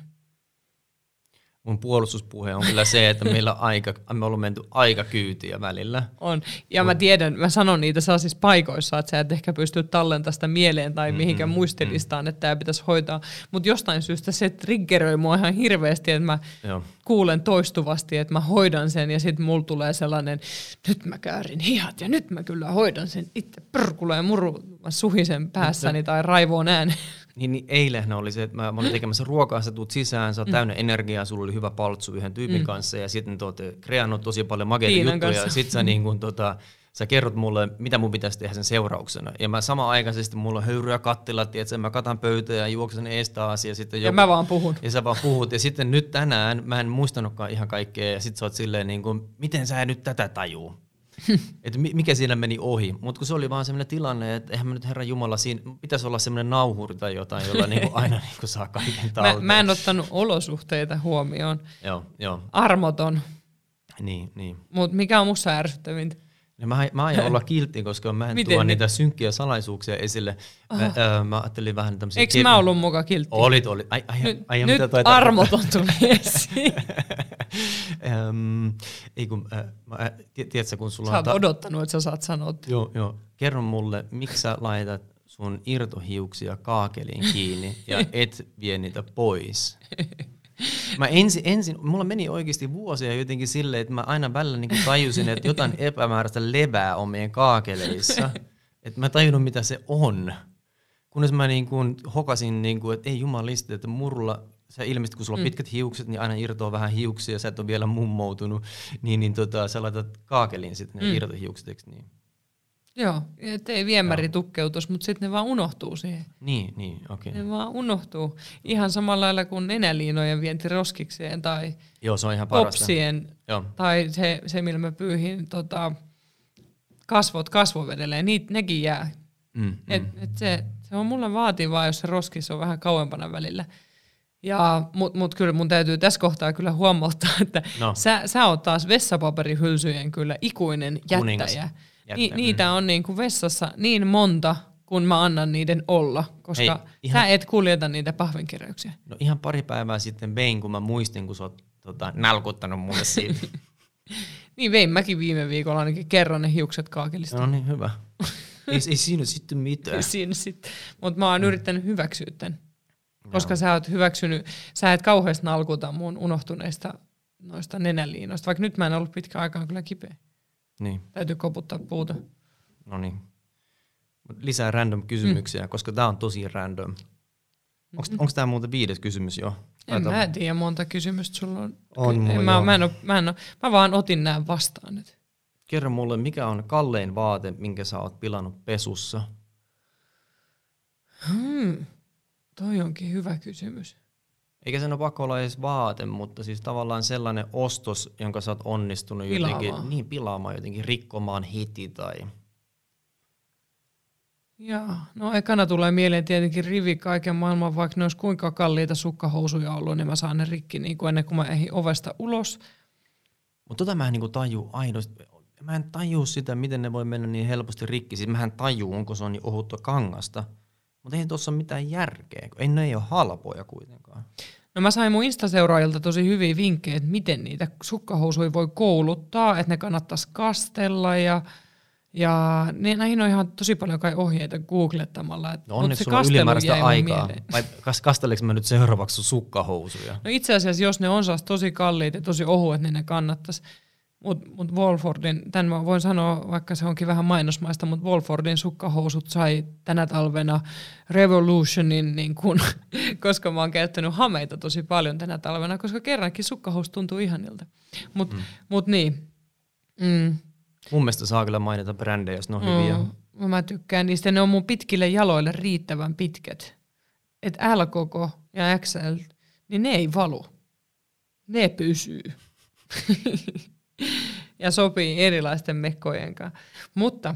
mun puolustuspuhe on kyllä se, että meillä on aika, me ollaan menty aika kyytiä välillä. On. Ja mä tiedän, mä sanon niitä sellaisissa paikoissa, että sä et ehkä pysty tallentamaan sitä mieleen tai mihinkään mm, muistelistaan, mm. että tämä pitäisi hoitaa. Mutta jostain syystä se triggeröi mua ihan hirveästi, että mä Joo. kuulen toistuvasti, että mä hoidan sen ja sitten mulla tulee sellainen, nyt mä käärin hihat ja nyt mä kyllä hoidan sen itse pörkuleen muru, mä suhisen päässäni tai raivoon äänen. Niin, niin eilen oli se, että mä, mä olin tekemässä ruokaa, sä tuut sisään, sä oot mm. täynnä energiaa, sulla oli hyvä paltsu yhden tyypin mm. kanssa ja sitten te olette kreannut tosi paljon makeita juttuja ja sit sä, niin [laughs] kun, tota, sä kerrot mulle, mitä mun pitäisi tehdä sen seurauksena. Ja mä sama aikaisesti mulla on höyryä kattilat, että mä katan pöytää ja juoksen ees taas. Ja, sitten joku, ja mä vaan puhun. Ja sä vaan puhut. Ja sitten nyt tänään mä en muistanutkaan ihan kaikkea ja sit sä oot silleen niin kuin, miten sä nyt tätä tajuu? [laughs] että mikä siinä meni ohi. Mutta kun se oli vaan sellainen tilanne, että eihän mä nyt Herra Jumala, siinä pitäisi olla sellainen nauhuri tai jotain, jolla [laughs] niinku aina niinku saa kaiken talteen. Mä, mä en ottanut olosuhteita huomioon. Joo, joo. Armoton. Niin, niin. Mutta mikä on musta ärsyttävintä? No mä, mä aion olla kiltti, koska mä en Miten tuo niitä synkkiä salaisuuksia esille. Mä, oh. äh, mä ajattelin vähän tämmöisiä... Eikö mä ollut mukaan kiltti? Olit, olit. Ai, ai, nyt ai, nyt mitä armoton tuli esiin. [laughs] ei kun, äh, mä, äh, tiedätkö, kun sulla sä on... Sä ta- odottanut, että sä saat sanoa. Joo, joo. Kerro mulle, miksi sä laitat sun irtohiuksia kaakeliin kiinni ja [laughs] et vie niitä pois? Mä ensin, ensin, mulla meni oikeasti vuosia jotenkin silleen, että mä aina välillä niin tajusin, että jotain [laughs] epämääräistä levää on meidän kaakeleissa. Että mä tajunnut, mitä se on. Kunnes mä niin kuin hokasin, niin kuin, että ei jumalista, että murulla sä ilmeisesti, kun sulla on mm. pitkät hiukset, niin aina irtoaa vähän hiuksia, sä et ole vielä mummoutunut, niin, niin tota, sä laitat kaakeliin sitten ne mm. irtohiukset, niin? Joo, ettei viemäri Joo. tukkeutus, mutta sitten ne vaan unohtuu siihen. Niin, niin, okei. Okay. Ne vaan unohtuu. Ihan samalla lailla kuin nenäliinojen vienti roskikseen tai Joo, se on ihan popsien, Joo. tai se, se, millä mä pyyhin tota, kasvot kasvovedelle, niin nekin jää. Mm, mm. Et, et se, se on mulle vaativaa, jos se roskis on vähän kauempana välillä. Ja, mut, mut kyllä mun täytyy tässä kohtaa kyllä huomauttaa, että no. sä, sä oot taas vessapaperihylsyjen kyllä ikuinen jättäjä. Kuningas. Ni, niitä on niin kuin vessassa niin monta, kun mä annan niiden olla, koska Hei, ihan, sä et kuljeta niitä pahvinkeräyksiä. No ihan pari päivää sitten vein, kun mä muistin, kun sä oot tota, nälkuttanut mulle siitä. [laughs] niin vein mäkin viime viikolla ainakin kerran ne hiukset kaakelista. No niin, hyvä. [laughs] ei, ei siinä sitten mitään. ei siinä sitten. Mutta mä oon mm. yrittänyt hyväksyä tämän. Koska sä oot hyväksynyt, sä et kauheasti nalkuta mun unohtuneista noista nenäliinoista, vaikka nyt mä en ollut pitkä aikaa kyllä kipeä. Niin. Täytyy koputtaa puuta. No niin. Lisää random kysymyksiä, mm. koska tämä on tosi random. Onko tämä muuten viides kysymys jo? En mä tiedä monta kysymystä sulla on. on en, mä, mä, en ole, mä, en ole, mä vaan otin nämä vastaan nyt. Kerro mulle, mikä on kallein vaate, minkä sä oot pilannut pesussa? Hmm. Toi onkin hyvä kysymys. Eikä sen ole pakko olla edes vaate, mutta siis tavallaan sellainen ostos, jonka sä oot onnistunut pilaamaan. jotenkin niin, pilaamaan, jotenkin rikkomaan heti tai... Joo, no ekana tulee mieleen tietenkin rivi kaiken maailman, vaikka ne olisi kuinka kalliita sukkahousuja ollut, niin mä saan ne rikki niin kuin ennen kuin mä ehdin ovesta ulos. Mutta tota mä en niin taju aidosti, mä en taju sitä, miten ne voi mennä niin helposti rikki. Siis mä en taju, onko se on niin ohutta kangasta, Mutta ei tuossa ole mitään järkeä, kun ei ne ei ole halpoja kuitenkaan. No mä sain mun Insta-seuraajilta tosi hyviä vinkkejä, että miten niitä sukkahousuja voi kouluttaa, että ne kannattaisi kastella ja, ja ne, näihin on ihan tosi paljon kai ohjeita googlettamalla. No onneksi sulla on ylimääräistä aikaa. Mieleen. Vai kasteleks mä nyt seuraavaksi sun sukkahousuja? No itse asiassa jos ne on tosi kalliit ja tosi ohuet, niin ne kannattaisi. Mutta mut Wolfordin, tämän mä voin sanoa, vaikka se onkin vähän mainosmaista, mutta Wolfordin sukkahousut sai tänä talvena Revolutionin, niin kun, [laughs] koska mä oon käyttänyt hameita tosi paljon tänä talvena, koska kerrankin sukkahousut tuntuu ihanilta. Mutta mm. mut niin. Mm. Mun mielestä saa kyllä mainita brändejä, jos ne on mm. hyviä. Mä tykkään niistä, ne on mun pitkille jaloille riittävän pitkät. Et L koko ja XL, niin ne ei valu. Ne pysyy. [laughs] [laughs] ja sopii erilaisten mekkojen kanssa. Mutta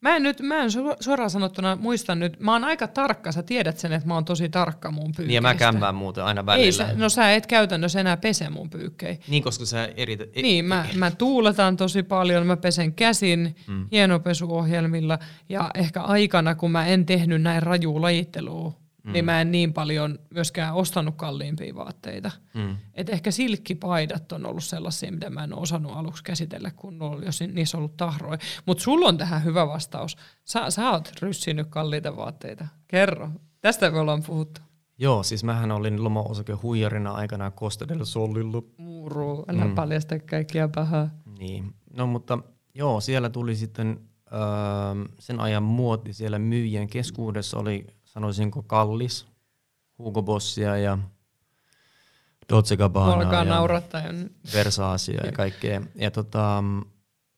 mä en nyt, mä en suoraan sanottuna muista nyt, mä oon aika tarkka, sä tiedät sen, että mä oon tosi tarkka mun pyykkeistä. Niin ja mä kämmään muuten aina välillä. Ei, sä, no sä et käytännössä enää pese mun pyykkejä. Niin, koska sä eri... E- niin, mä, mä tuuletan tosi paljon, mä pesen käsin mm. hienopesuohjelmilla ja ehkä aikana, kun mä en tehnyt näin rajua lajittelua, mm. niin mä en niin paljon myöskään ostanut kalliimpia vaatteita. Mm. Et ehkä silkkipaidat on ollut sellaisia, mitä mä en ole osannut aluksi käsitellä, kun on, jos niissä on ollut tahroja. Mutta sulla on tähän hyvä vastaus. Sä, sä oot ryssinyt kalliita vaatteita. Kerro. Tästä me ollaan puhuttu. Joo, siis mähän olin loma-osake huijarina aikanaan Costa Solilla. Muru, älä mm. paljasta kaikkia pahaa. Niin, no mutta joo, siellä tuli sitten öö, sen ajan muoti siellä myyjien keskuudessa oli sanoisinko kallis, Hugo Bossia ja Dolce Gabbana ja Versaasia ja kaikkea. Ja tota,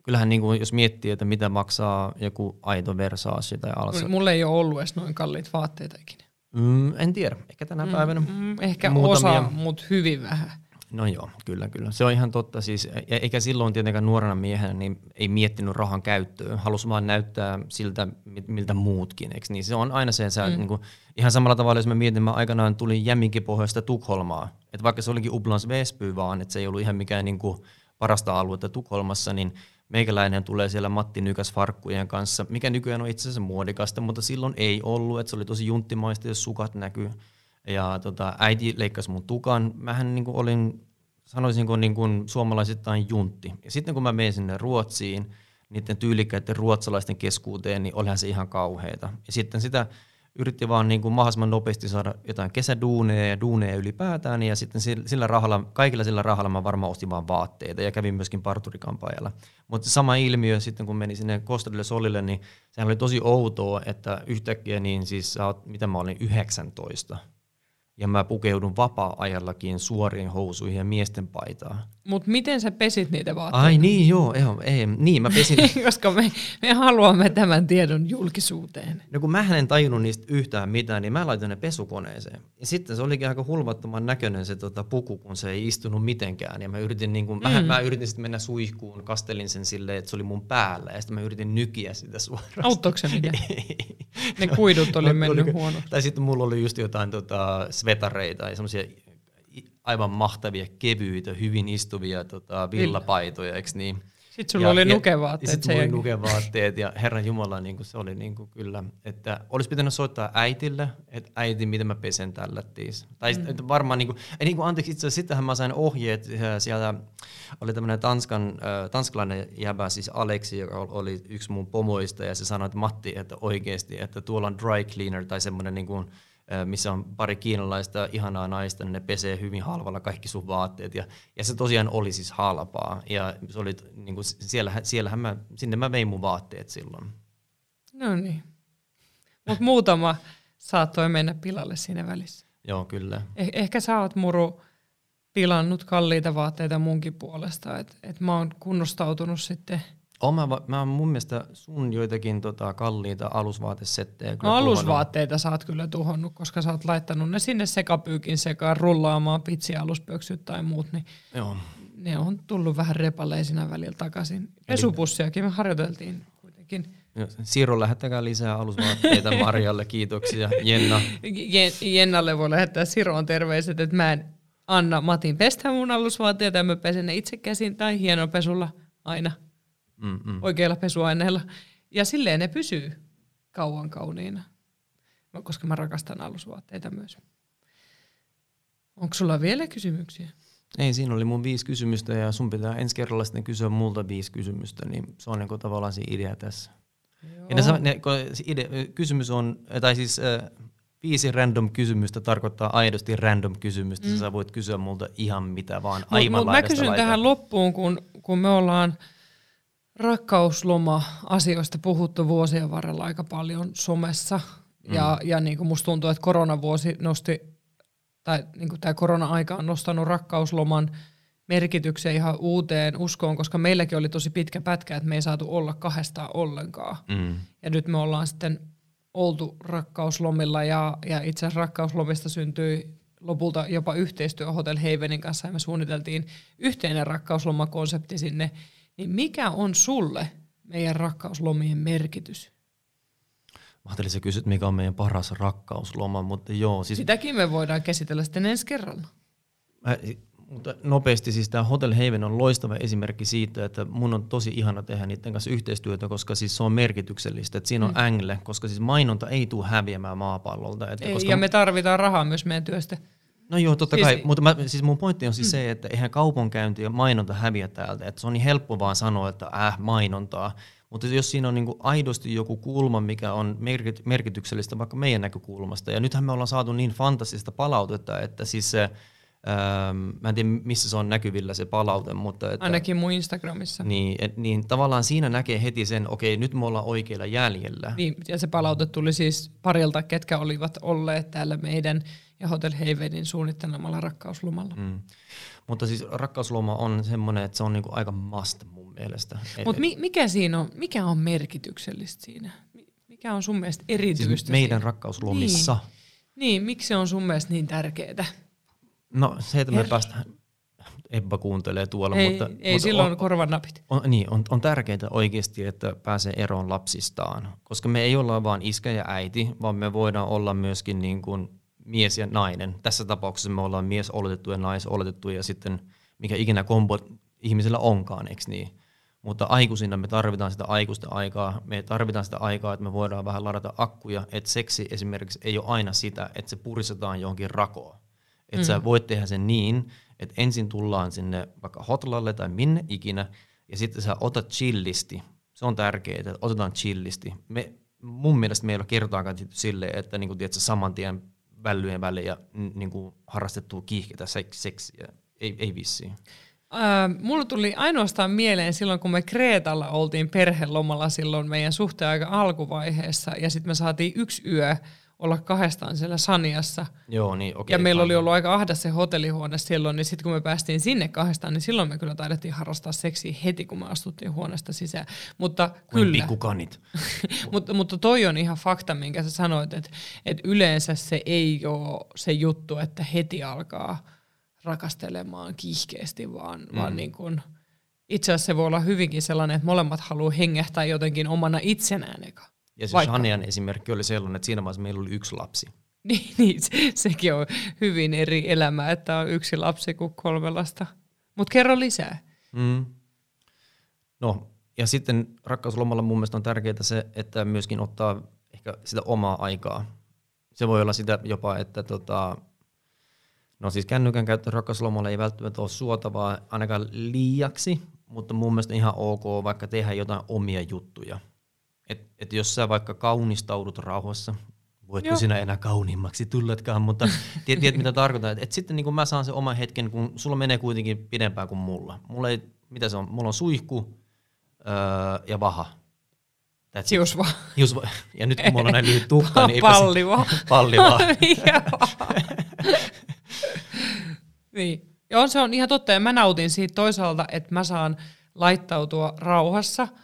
kyllähän niin kuin, jos miettii, että mitä maksaa joku aito Versace tai Alsa. Mulla ei ole ollut edes noin kalliit vaatteita ikinä. Mm, en tiedä, ehkä tänä mm, päivänä. Mm, ehkä muutamia. osa, mutta hyvin vähän. No joo, kyllä, kyllä. Se on ihan totta. Siis, e- eikä silloin tietenkään nuorena miehenä niin ei miettinyt rahan käyttöä. Halusi vaan näyttää siltä, miltä muutkin. Eikö? Niin se on aina se, että mm. niin kuin, ihan samalla tavalla, jos mä mietin, mä aikanaan tulin Jäminkipohjasta Tukholmaa. Että vaikka se olikin Ublans Vesby vaan, että se ei ollut ihan mikään niin kuin, parasta aluetta Tukholmassa, niin meikäläinen tulee siellä Matti Nykäs farkkujen kanssa, mikä nykyään on itse asiassa muodikasta, mutta silloin ei ollut, että se oli tosi junttimaista, jos sukat näkyy ja tota, äiti leikkasi mun tukan. Mähän niin kuin olin, sanoisinko niin kuin suomalaisittain juntti. Ja sitten kun mä menin sinne Ruotsiin, niiden tyylikkäiden ruotsalaisten keskuuteen, niin olihan se ihan kauheita. Ja sitten sitä yritti vaan niin kuin mahdollisimman nopeasti saada jotain kesäduuneja ja duuneja ylipäätään, ja sitten sillä rahalla, kaikilla sillä rahalla mä varmaan ostin vaan vaatteita, ja kävin myöskin parturikampaajalla. Mutta sama ilmiö sitten, kun menin sinne Kostadille Solille, niin sehän oli tosi outoa, että yhtäkkiä niin siis mitä mä olin, 19, ja mä pukeudun vapaa-ajallakin suoriin housuihin ja miesten paitaan. Mutta miten sä pesit niitä vaatteita? Ai niin, joo, ei, ei niin mä pesin. [laughs] Koska me, me haluamme tämän tiedon julkisuuteen. No kun mä en tajunnut niistä yhtään mitään, niin mä laitoin ne pesukoneeseen. Ja sitten se olikin aika hulvattoman näköinen se tota, puku, kun se ei istunut mitenkään. Ja mä yritin, niin kun, mm. mä, mä yritin sitten mennä suihkuun, kastelin sen silleen, että se oli mun päällä. Ja sitten mä yritin nykiä sitä suoraan. Auttoiko se [laughs] ne kuidut oli mennyt huono. Tai sitten mulla oli just jotain tota, svetareita ja semmoisia aivan mahtavia, kevyitä, hyvin istuvia tota, villapaitoja, eikö niin? Sitten sulla ja, oli nukevaatteet. Sitten mulla oli nukevaatteet ja Herran Jumala niin kuin se oli niin kuin kyllä, että olisi pitänyt soittaa äitille, että äiti, miten mä pesen tällä tiis. Tai mm. että varmaan, niin kuin, ei niin kuin, anteeksi itse asiassa, sittenhän mä sain ohjeet äh, sieltä, oli tämmöinen tanskan, äh, tanskalainen jäbä, siis Aleksi, joka oli yksi mun pomoista ja se sanoi, että Matti, että oikeasti, että tuolla on dry cleaner tai semmoinen niin kuin, missä on pari kiinalaista ihanaa naista, niin ne pesee hyvin halvalla kaikki sun vaatteet. Ja, ja se tosiaan oli siis halpaa. Ja se oli, niin kuin, siellähän, siellähän mä, sinne mä vein mun vaatteet silloin. No niin. Mutta muutama saattoi mennä pilalle siinä välissä. Joo, kyllä. Eh- ehkä sä oot muru pilannut kalliita vaatteita munkin puolesta, että et mä oon kunnostautunut sitten – Oon mä, mä oon mun mielestä sun joitakin tota, kalliita alusvaatesettejä. No alusvaatteita sä oot kyllä tuhonnut, koska sä oot laittanut ne sinne sekapyykin sekaan rullaamaan pitsialuspöksyt tai muut, niin Joo. ne on tullut vähän repaleisina välillä takaisin. Pesupussiakin me harjoiteltiin kuitenkin. Siiro, lähettäkää lisää alusvaatteita [laughs] Marjalle, kiitoksia. Jenna. Jennalle voi lähettää Siroon terveiset, että mä en anna Matin pestä mun alusvaatteita ja mä pesen ne itse käsin tai hienopesulla aina mm, mm. oikeilla pesuaineilla. Ja silleen ne pysyy kauan kauniina. koska mä rakastan alusvaatteita myös. Onko sulla vielä kysymyksiä? Ei, siinä oli mun viisi kysymystä ja sun pitää ensi kerralla sitten kysyä multa viisi kysymystä, niin se on niin tavallaan se idea tässä. Joo. Ja ne, ne, se idea, kysymys on, tai siis äh, viisi random kysymystä tarkoittaa aidosti random kysymystä. Mm. Sä voit kysyä multa ihan mitä vaan, aivan mut, mut Mä kysyn laitaa. tähän loppuun, kun, kun me ollaan rakkausloma-asioista puhuttu vuosien varrella aika paljon somessa. Mm. Ja, ja niin kuin musta tuntuu, että koronavuosi nosti, tai niin kuin tämä korona-aika on nostanut rakkausloman merkityksen ihan uuteen uskoon, koska meilläkin oli tosi pitkä pätkä, että me ei saatu olla kahdestaan ollenkaan. Mm. Ja nyt me ollaan sitten oltu rakkauslomilla ja, ja itse asiassa rakkauslomista syntyi lopulta jopa yhteistyö Hotel Havenin kanssa ja me suunniteltiin yhteinen rakkauslomakonsepti sinne. Niin mikä on sulle meidän rakkauslomien merkitys? Mä ajattelin, että kysyt, mikä on meidän paras rakkausloma, mutta joo. Siis... Sitäkin me voidaan käsitellä sitten ensi kerralla. Mä, mutta nopeasti siis tämä Hotel Haven on loistava esimerkki siitä, että mun on tosi ihana tehdä niiden kanssa yhteistyötä, koska siis se on merkityksellistä. Että siinä on mm. angle, koska siis mainonta ei tule häviämään maapallolta. Että ei, koska ja me tarvitaan rahaa myös meidän työstä. No joo, totta siis, kai, mutta mä, siis mun pointti on siis mm. se, että eihän kaupankäynti ja mainonta häviä täältä. Että se on niin helppo vaan sanoa, että äh, mainontaa. Mutta jos siinä on niinku aidosti joku kulma, mikä on merkityksellistä vaikka meidän näkökulmasta, ja nythän me ollaan saatu niin fantastista palautetta, että siis se, Öö, mä en tiedä, missä se on näkyvillä se palaute, mutta... Että, Ainakin mun Instagramissa. Niin, et, niin tavallaan siinä näkee heti sen, okei, nyt me ollaan oikeilla jäljellä. Niin, ja se palaute tuli siis parilta, ketkä olivat olleet täällä meidän ja Hotel Havenin suunnittelemalla rakkauslomalla. Mm. Mutta siis rakkausloma on semmoinen, että se on niinku aika must mun mielestä. Mutta mi- mikä siinä on, mikä on merkityksellistä siinä? Mikä on sun mielestä erityistä siis meidän siinä? rakkauslomissa. Niin. niin, miksi se on sun mielestä niin tärkeää? No se, että me päästään, Ebba kuuntelee tuolla, ei, mutta... Ei mutta silloin on, korvan napit. On, niin, on, on tärkeää oikeasti, että pääsee eroon lapsistaan, koska me ei olla vain iskä ja äiti, vaan me voidaan olla myöskin niin kuin mies ja nainen. Tässä tapauksessa me ollaan mies oletettu ja nais oletettu ja sitten mikä ikinä kombo ihmisellä onkaan, eikö niin? Mutta aikuisina me tarvitaan sitä aikuista aikaa, me tarvitaan sitä aikaa, että me voidaan vähän ladata akkuja, että seksi esimerkiksi ei ole aina sitä, että se puristetaan johonkin rakoon että mm. sä voit tehdä sen niin, että ensin tullaan sinne vaikka hotlalle tai minne ikinä, ja sitten sä otat chillisti. Se on tärkeää, että otetaan chillisti. Me, mun mielestä meillä on kertaakaan silleen, että niin kuin, tiedätkö, saman tien vällyjen väliin ja niin kuin, harrastettu kiihkeitä seksiä. Ei, ei vissiin. Mulla tuli ainoastaan mieleen silloin, kun me Kreetalla oltiin perhelomalla silloin meidän suhteen aika alkuvaiheessa, ja sitten me saatiin yksi yö olla kahdestaan siellä Saniassa. Joo, niin okei. Okay, ja meillä oli ollut aika ahdas se hotellihuone silloin, niin sitten kun me päästiin sinne kahdestaan, niin silloin me kyllä taidettiin harrastaa seksiä heti, kun me astuttiin huoneesta sisään. Mutta Kuin kyllä. pikkukanit. [laughs] mutta, mutta toi on ihan fakta, minkä sä sanoit, että, että yleensä se ei ole se juttu, että heti alkaa rakastelemaan kiihkeästi, vaan, mm. vaan niin kuin, itse asiassa se voi olla hyvinkin sellainen, että molemmat haluaa hengähtää jotenkin omana itsenään eka. Ja se Vaikka. Shanian esimerkki oli sellainen, että siinä vaiheessa meillä oli yksi lapsi. [laughs] Niin, niin se, sekin on hyvin eri elämä, että on yksi lapsi kuin kolme lasta. Mutta kerro lisää. Mm. No, ja sitten rakkauslomalla mun mielestä on tärkeää se, että myöskin ottaa ehkä sitä omaa aikaa. Se voi olla sitä jopa, että tota, no siis kännykän käyttö rakkauslomalla ei välttämättä ole suotavaa ainakaan liiaksi, mutta mun mielestä ihan ok vaikka tehdä jotain omia juttuja – että et jos sä vaikka kaunistaudut rauhassa, voitko Joo. sinä enää kauniimmaksi tulletkaan, mutta [laughs] tiedät, tiedät mitä tarkoitan. Että et sitten niin kun mä saan sen oman hetken, kun sulla menee kuitenkin pidempään kuin mulla. Mulla ei, mitä se on? Mulla on suihku öö, ja vaha. That's Hius vaan. Hius va- ja nyt kun mulla on näin lyhyt tukka, niin palli vaan. palli vaan. niin. Joo, se on ihan totta. Ja mä nautin siitä toisaalta, että mä saan laittautua rauhassa –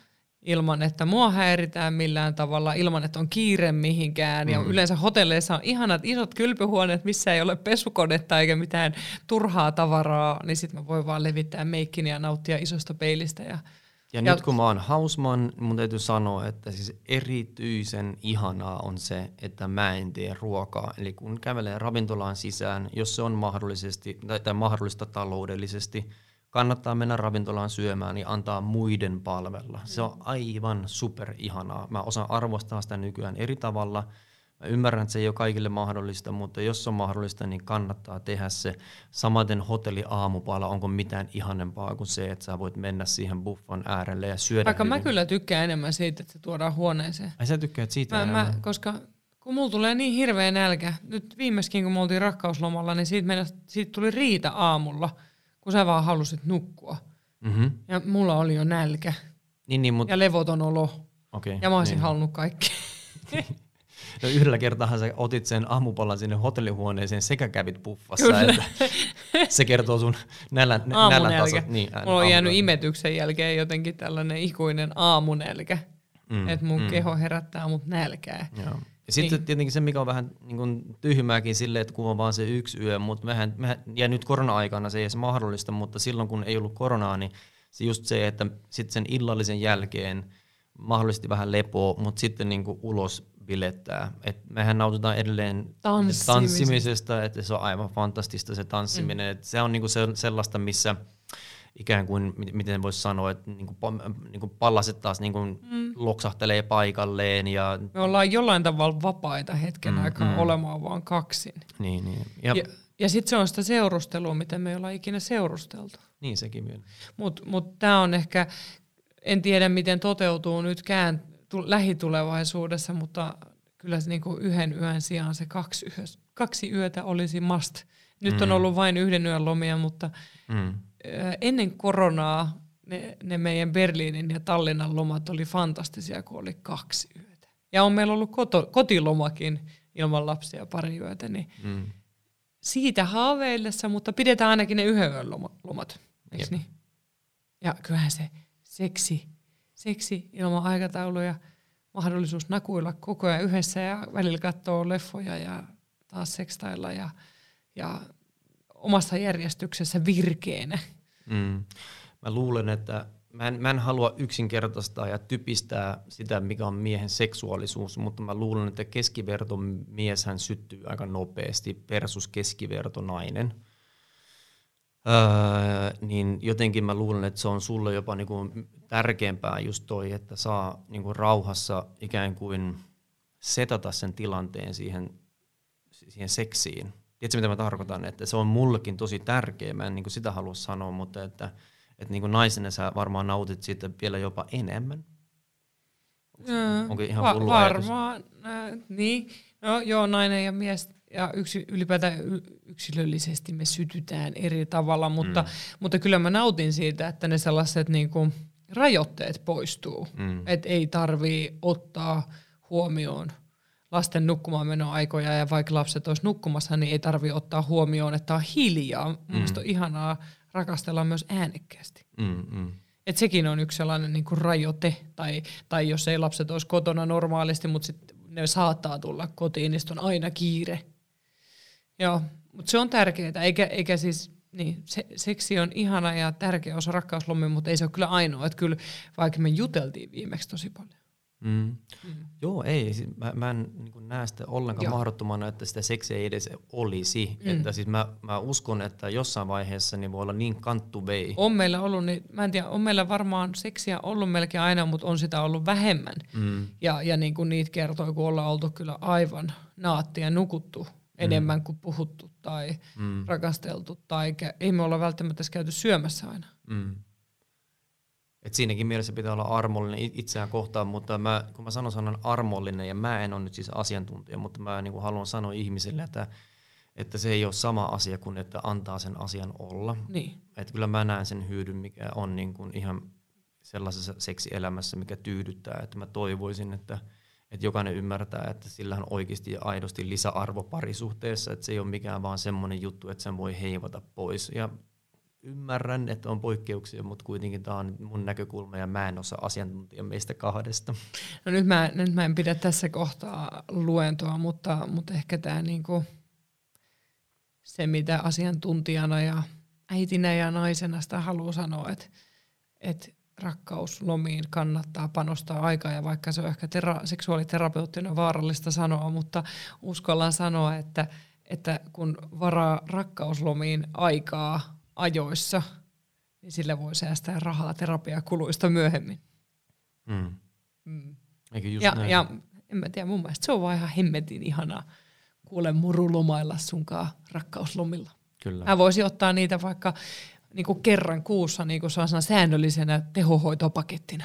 ilman, että mua häiritään millään tavalla, ilman, että on kiire mihinkään. Mm. Ja yleensä hotelleissa on ihanat isot kylpyhuoneet, missä ei ole pesukonetta eikä mitään turhaa tavaraa, niin sitten mä voin vaan levittää meikkin ja nauttia isosta peilistä. Ja, ja, ja nyt kun mä oon hausman, mun täytyy sanoa, että siis erityisen ihanaa on se, että mä en tee ruokaa. Eli kun kävelee ravintolaan sisään, jos se on mahdollisesti tai, tai mahdollista taloudellisesti – kannattaa mennä ravintolaan syömään, niin antaa muiden palvella. Se on aivan super ihanaa. Mä osaan arvostaa sitä nykyään eri tavalla. Mä ymmärrän, että se ei ole kaikille mahdollista, mutta jos on mahdollista, niin kannattaa tehdä se. Samaten hotelli aamupala, onko mitään ihanempaa kuin se, että sä voit mennä siihen buffon äärelle ja syödä Vaikka hyvin. mä kyllä tykkään enemmän siitä, että se tuodaan huoneeseen. Ai sä tykkäät siitä Mä, mä, enemmän? koska kun mulla tulee niin hirveä nälkä, nyt viimeiskin kun me oltiin rakkauslomalla, niin siitä, mennä, siitä tuli riita aamulla, kun sä vaan halusit nukkua. Mm-hmm. Ja mulla oli jo nälkä Niin, niin, mutta ja levoton olo. okay, Ja mä olisin niin. halunnut kaikkea. [laughs] No yhdellä kertaa sä otit sen aamupalan sinne hotellihuoneeseen sekä kävit buffassa. Kyllä. Että se kertoo sun nälän, [laughs] nälän Aamunälkä. taso. Niin, Mulla on jäänyt imetyksen jälkeen jotenkin tällainen ikuinen aamunälkä. Mm, että mun mm. keho herättää mut nälkää. Joo. Ja sitten Niin. tietenkin se, mikä on vähän niin kuin tyhmääkin silleen, että kun on vaan se yksi yö, mutta mehän, mehän, ja nyt korona-aikana se ei edes mahdollista, mutta silloin kun ei ollut koronaa, niin se just se, että sitten sen illallisen jälkeen mahdollisesti vähän lepoa, mutta sitten niin kuin ulos bilettää. Et mehän nautitaan edelleen Tanssimisesta. tanssimisesta, että se on aivan fantastista se tanssiminen. Mm. Et se on niinku se, sellaista, missä ikään kuin, mi- miten voisi sanoa, että niinku, pa- niinku pallaset taas niinku mm. loksahtelee paikalleen ja Me ollaan jollain tavalla vapaita hetken Mm, aikaa mm. olemaan vaan kaksin. niin, niin. Ja, Ja, ja sitten se on sitä seurustelua, mitä me ei olla ikinä seurusteltu. niin sekin vielä. Mutta mut tämä on ehkä, en tiedä miten toteutuu nytkään tu- lähitulevaisuudessa, mutta kyllä se niinku yhden yön sijaan se kaksi, yö, kaksi yötä olisi must. Nyt on Mm. ollut vain yhden yön lomia, mutta Mm. Ennen koronaa ne, ne meidän Berliinin ja Tallinnan lomat oli fantastisia, kun oli kaksi yötä. Ja on meillä ollut koto, kotilomakin ilman lapsia pari yötä, niin Mm. siitä haaveillessa, mutta pidetään ainakin ne yhden yön loma- lomat. Eikö niin? Ja kyllähän se seksi, seksi ilman aikatauluja, mahdollisuus nakuilla koko ajan yhdessä ja välillä katsoa leffoja ja taas sekstailla ja, ja omassa järjestyksessä virkeänä. Mm. Mä luulen, että mä en, mä en halua yksinkertaistaa ja typistää sitä, mikä on miehen seksuaalisuus, mutta mä luulen, että keskiverto mieshän syttyy aika nopeasti versus keskiverto nainen. Öö, niin jotenkin mä luulen, että se on sulle jopa niinku tärkeämpää just toi, että saa niinku rauhassa ikään kuin setata sen tilanteen siihen, siihen seksiin. Tiedätkö, mitä mä tarkoitan? Että se on mullekin tosi tärkeä, mä en niin sitä halua sanoa, mutta että, että niin naisena sä varmaan nautit siitä vielä jopa enemmän. Onko, Öö, onko ihan Va-? Varmaan, äh, niin. No joo, nainen ja mies ja yksi, ylipäätään yksilöllisesti me sytytään eri tavalla, mutta, mm. mutta kyllä mä nautin siitä, että ne sellaiset niinku rajoitteet poistuu. Mm. Et ei tarvii ottaa huomioon lasten nukkumaan menoaikoja ja vaikka lapset olisi nukkumassa, niin ei tarvii ottaa huomioon, että on hiljaa. Mm. Mielestäni on ihanaa rakastella myös äänekkäästi. Mm, mm. Et sekin on yksi sellainen niin kuin rajoite, tai, tai jos ei lapset olisi kotona normaalisti, mutta sitten ne saattaa tulla kotiin, niin sit on aina kiire. Joo, mutta se on tärkeää, eikä, eikä siis, niin, se, seksi on ihana ja tärkeä osa rakkauslomia, mutta ei se ole kyllä ainoa. Että kyllä, vaikka me juteltiin viimeksi tosi paljon. Mm. Mm. Joo, ei. siis Mä, mä en niin näe sitä ollenkaan Joo. mahdottomana, että sitä seksiä ei edes olisi. Mm. Että siis mä, mä uskon, että jossain vaiheessa niin voi olla niin kanttu vei. On meillä ollut, niin, mä en tiedä, on meillä varmaan seksiä ollut melkein aina, mutta on sitä ollut vähemmän. Mm. Ja, ja niin kuin niitä kertoi, kun ollaan oltu kyllä aivan naatti ja nukuttu enemmän kuin puhuttu tai Mm. rakasteltu. Tai ei me olla välttämättä käyty syömässä aina. Mm. Et siinäkin mielessä pitää olla armollinen it- itseään kohtaan, mutta mä, kun mä sanon sanan armollinen, ja mä en ole nyt siis asiantuntija, mutta mä niin haluan sanoa ihmisille, että, että se ei ole sama asia kuin että antaa sen asian olla. Niin. Et kyllä mä näen sen hyödyn, mikä on niin kuin ihan sellaisessa seksielämässä, mikä tyydyttää. Että mä toivoisin, että, että jokainen ymmärtää, että sillä on oikeasti ja aidosti lisäarvo parisuhteessa, että se ei ole mikään vaan semmoinen juttu, että sen voi heivata pois. Ja ymmärrän, että on poikkeuksia, mutta kuitenkin tämä on mun näkökulma ja mä en osaa asiantuntija meistä kahdesta. No nyt mä, nyt mä en pidä tässä kohtaa luentoa, mutta, mutta ehkä tämä niinku, se, mitä asiantuntijana ja äitinä ja naisena sitä haluaa sanoa, että et rakkauslomiin kannattaa panostaa aikaa ja vaikka se on ehkä tera- seksuaaliterapeuttinen vaarallista sanoa, mutta uskallan sanoa, että, että kun varaa rakkauslomiin aikaa ajoissa, niin sillä voi säästää rahaa terapiakuluista myöhemmin. Mm. Mm. Eikö just Ja, näin? ja En mä tiedä, mun mielestä se on vaan ihan hemmetin ihanaa kuule muru lomailla sunkaan rakkauslomilla. Kyllä. Mä voisin ottaa niitä vaikka niin kuin kerran kuussa niin kuin säännöllisenä tehohoitopakettina.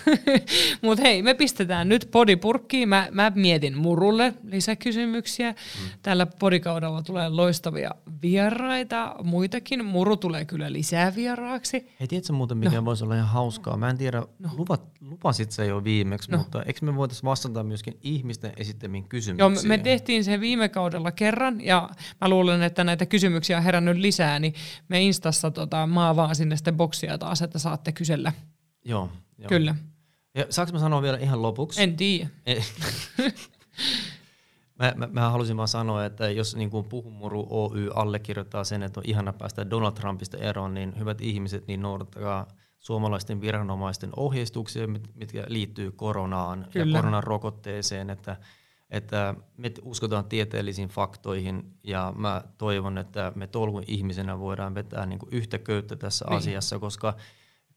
[laughs] Mutta hei, me pistetään nyt podipurkkiin. Mä, mä mietin Murulle lisäkysymyksiä. Mm. Tällä podikaudella tulee loistavia vieraita, muitakin. Muru tulee kyllä lisää vieraaksi. Hei, tiedätkö muuten, mikä no. voisi olla ihan hauskaa? Mä en tiedä, no. lupat, lupasit se jo viimeksi, no. mutta eikö me voitaisiin vastata myöskin ihmisten esittämiin kysymyksiin? Joo, me tehtiin se viime kaudella kerran, ja mä luulen, että näitä kysymyksiä on herännyt lisää, niin me Instassa tota, maa vaan sinne sitten boksia taas, että saatte kysellä. Joo. Joo. Kyllä. Ja saanko mä sanoa vielä ihan lopuksi? En tiedä. [laughs] mä, mä, mä halusin vaan sanoa, että jos niin kuin Puhumuru Oy allekirjoittaa sen, että on ihana päästä Donald Trumpista eroon, niin hyvät ihmiset, niin noudattakaa suomalaisten viranomaisten ohjeistuksia, mitkä liittyy koronaan Kyllä. ja koronan rokotteeseen, että, että me uskotaan tieteellisiin faktoihin ja mä toivon, että me tolkun ihmisenä voidaan vetää niin kuin yhtä köyttä tässä niin. asiassa, koska –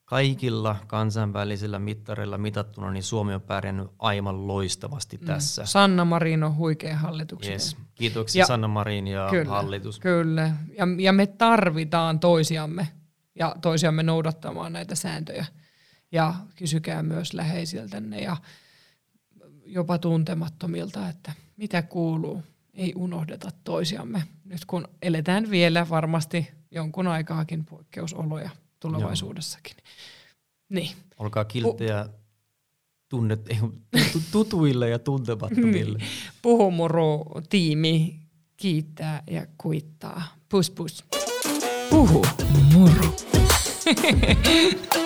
kaikilla kansainvälisillä mittareilla mitattuna, niin Suomi on pärjännyt aivan loistavasti mm. tässä. Sanna Marin on huikea hallitus. Yes. Kiitoksia ja, Sanna Marin ja kyllä, hallitus. Kyllä, ja, ja me tarvitaan toisiamme ja toisiamme noudattamaan näitä sääntöjä. Ja kysykää myös läheisiltänne ja jopa tuntemattomilta, että mitä kuuluu. Ei unohdeta toisiamme, nyt kun eletään vielä varmasti jonkun aikaakin poikkeusoloja tulevaisuudessakin. Niin. Olkaa kilttejä tunnet, tutuille ja tuntemattomille. Niin. Puhumuru-tiimi kiittää ja kuittaa. Pus pus. Puhu muru. [laughs]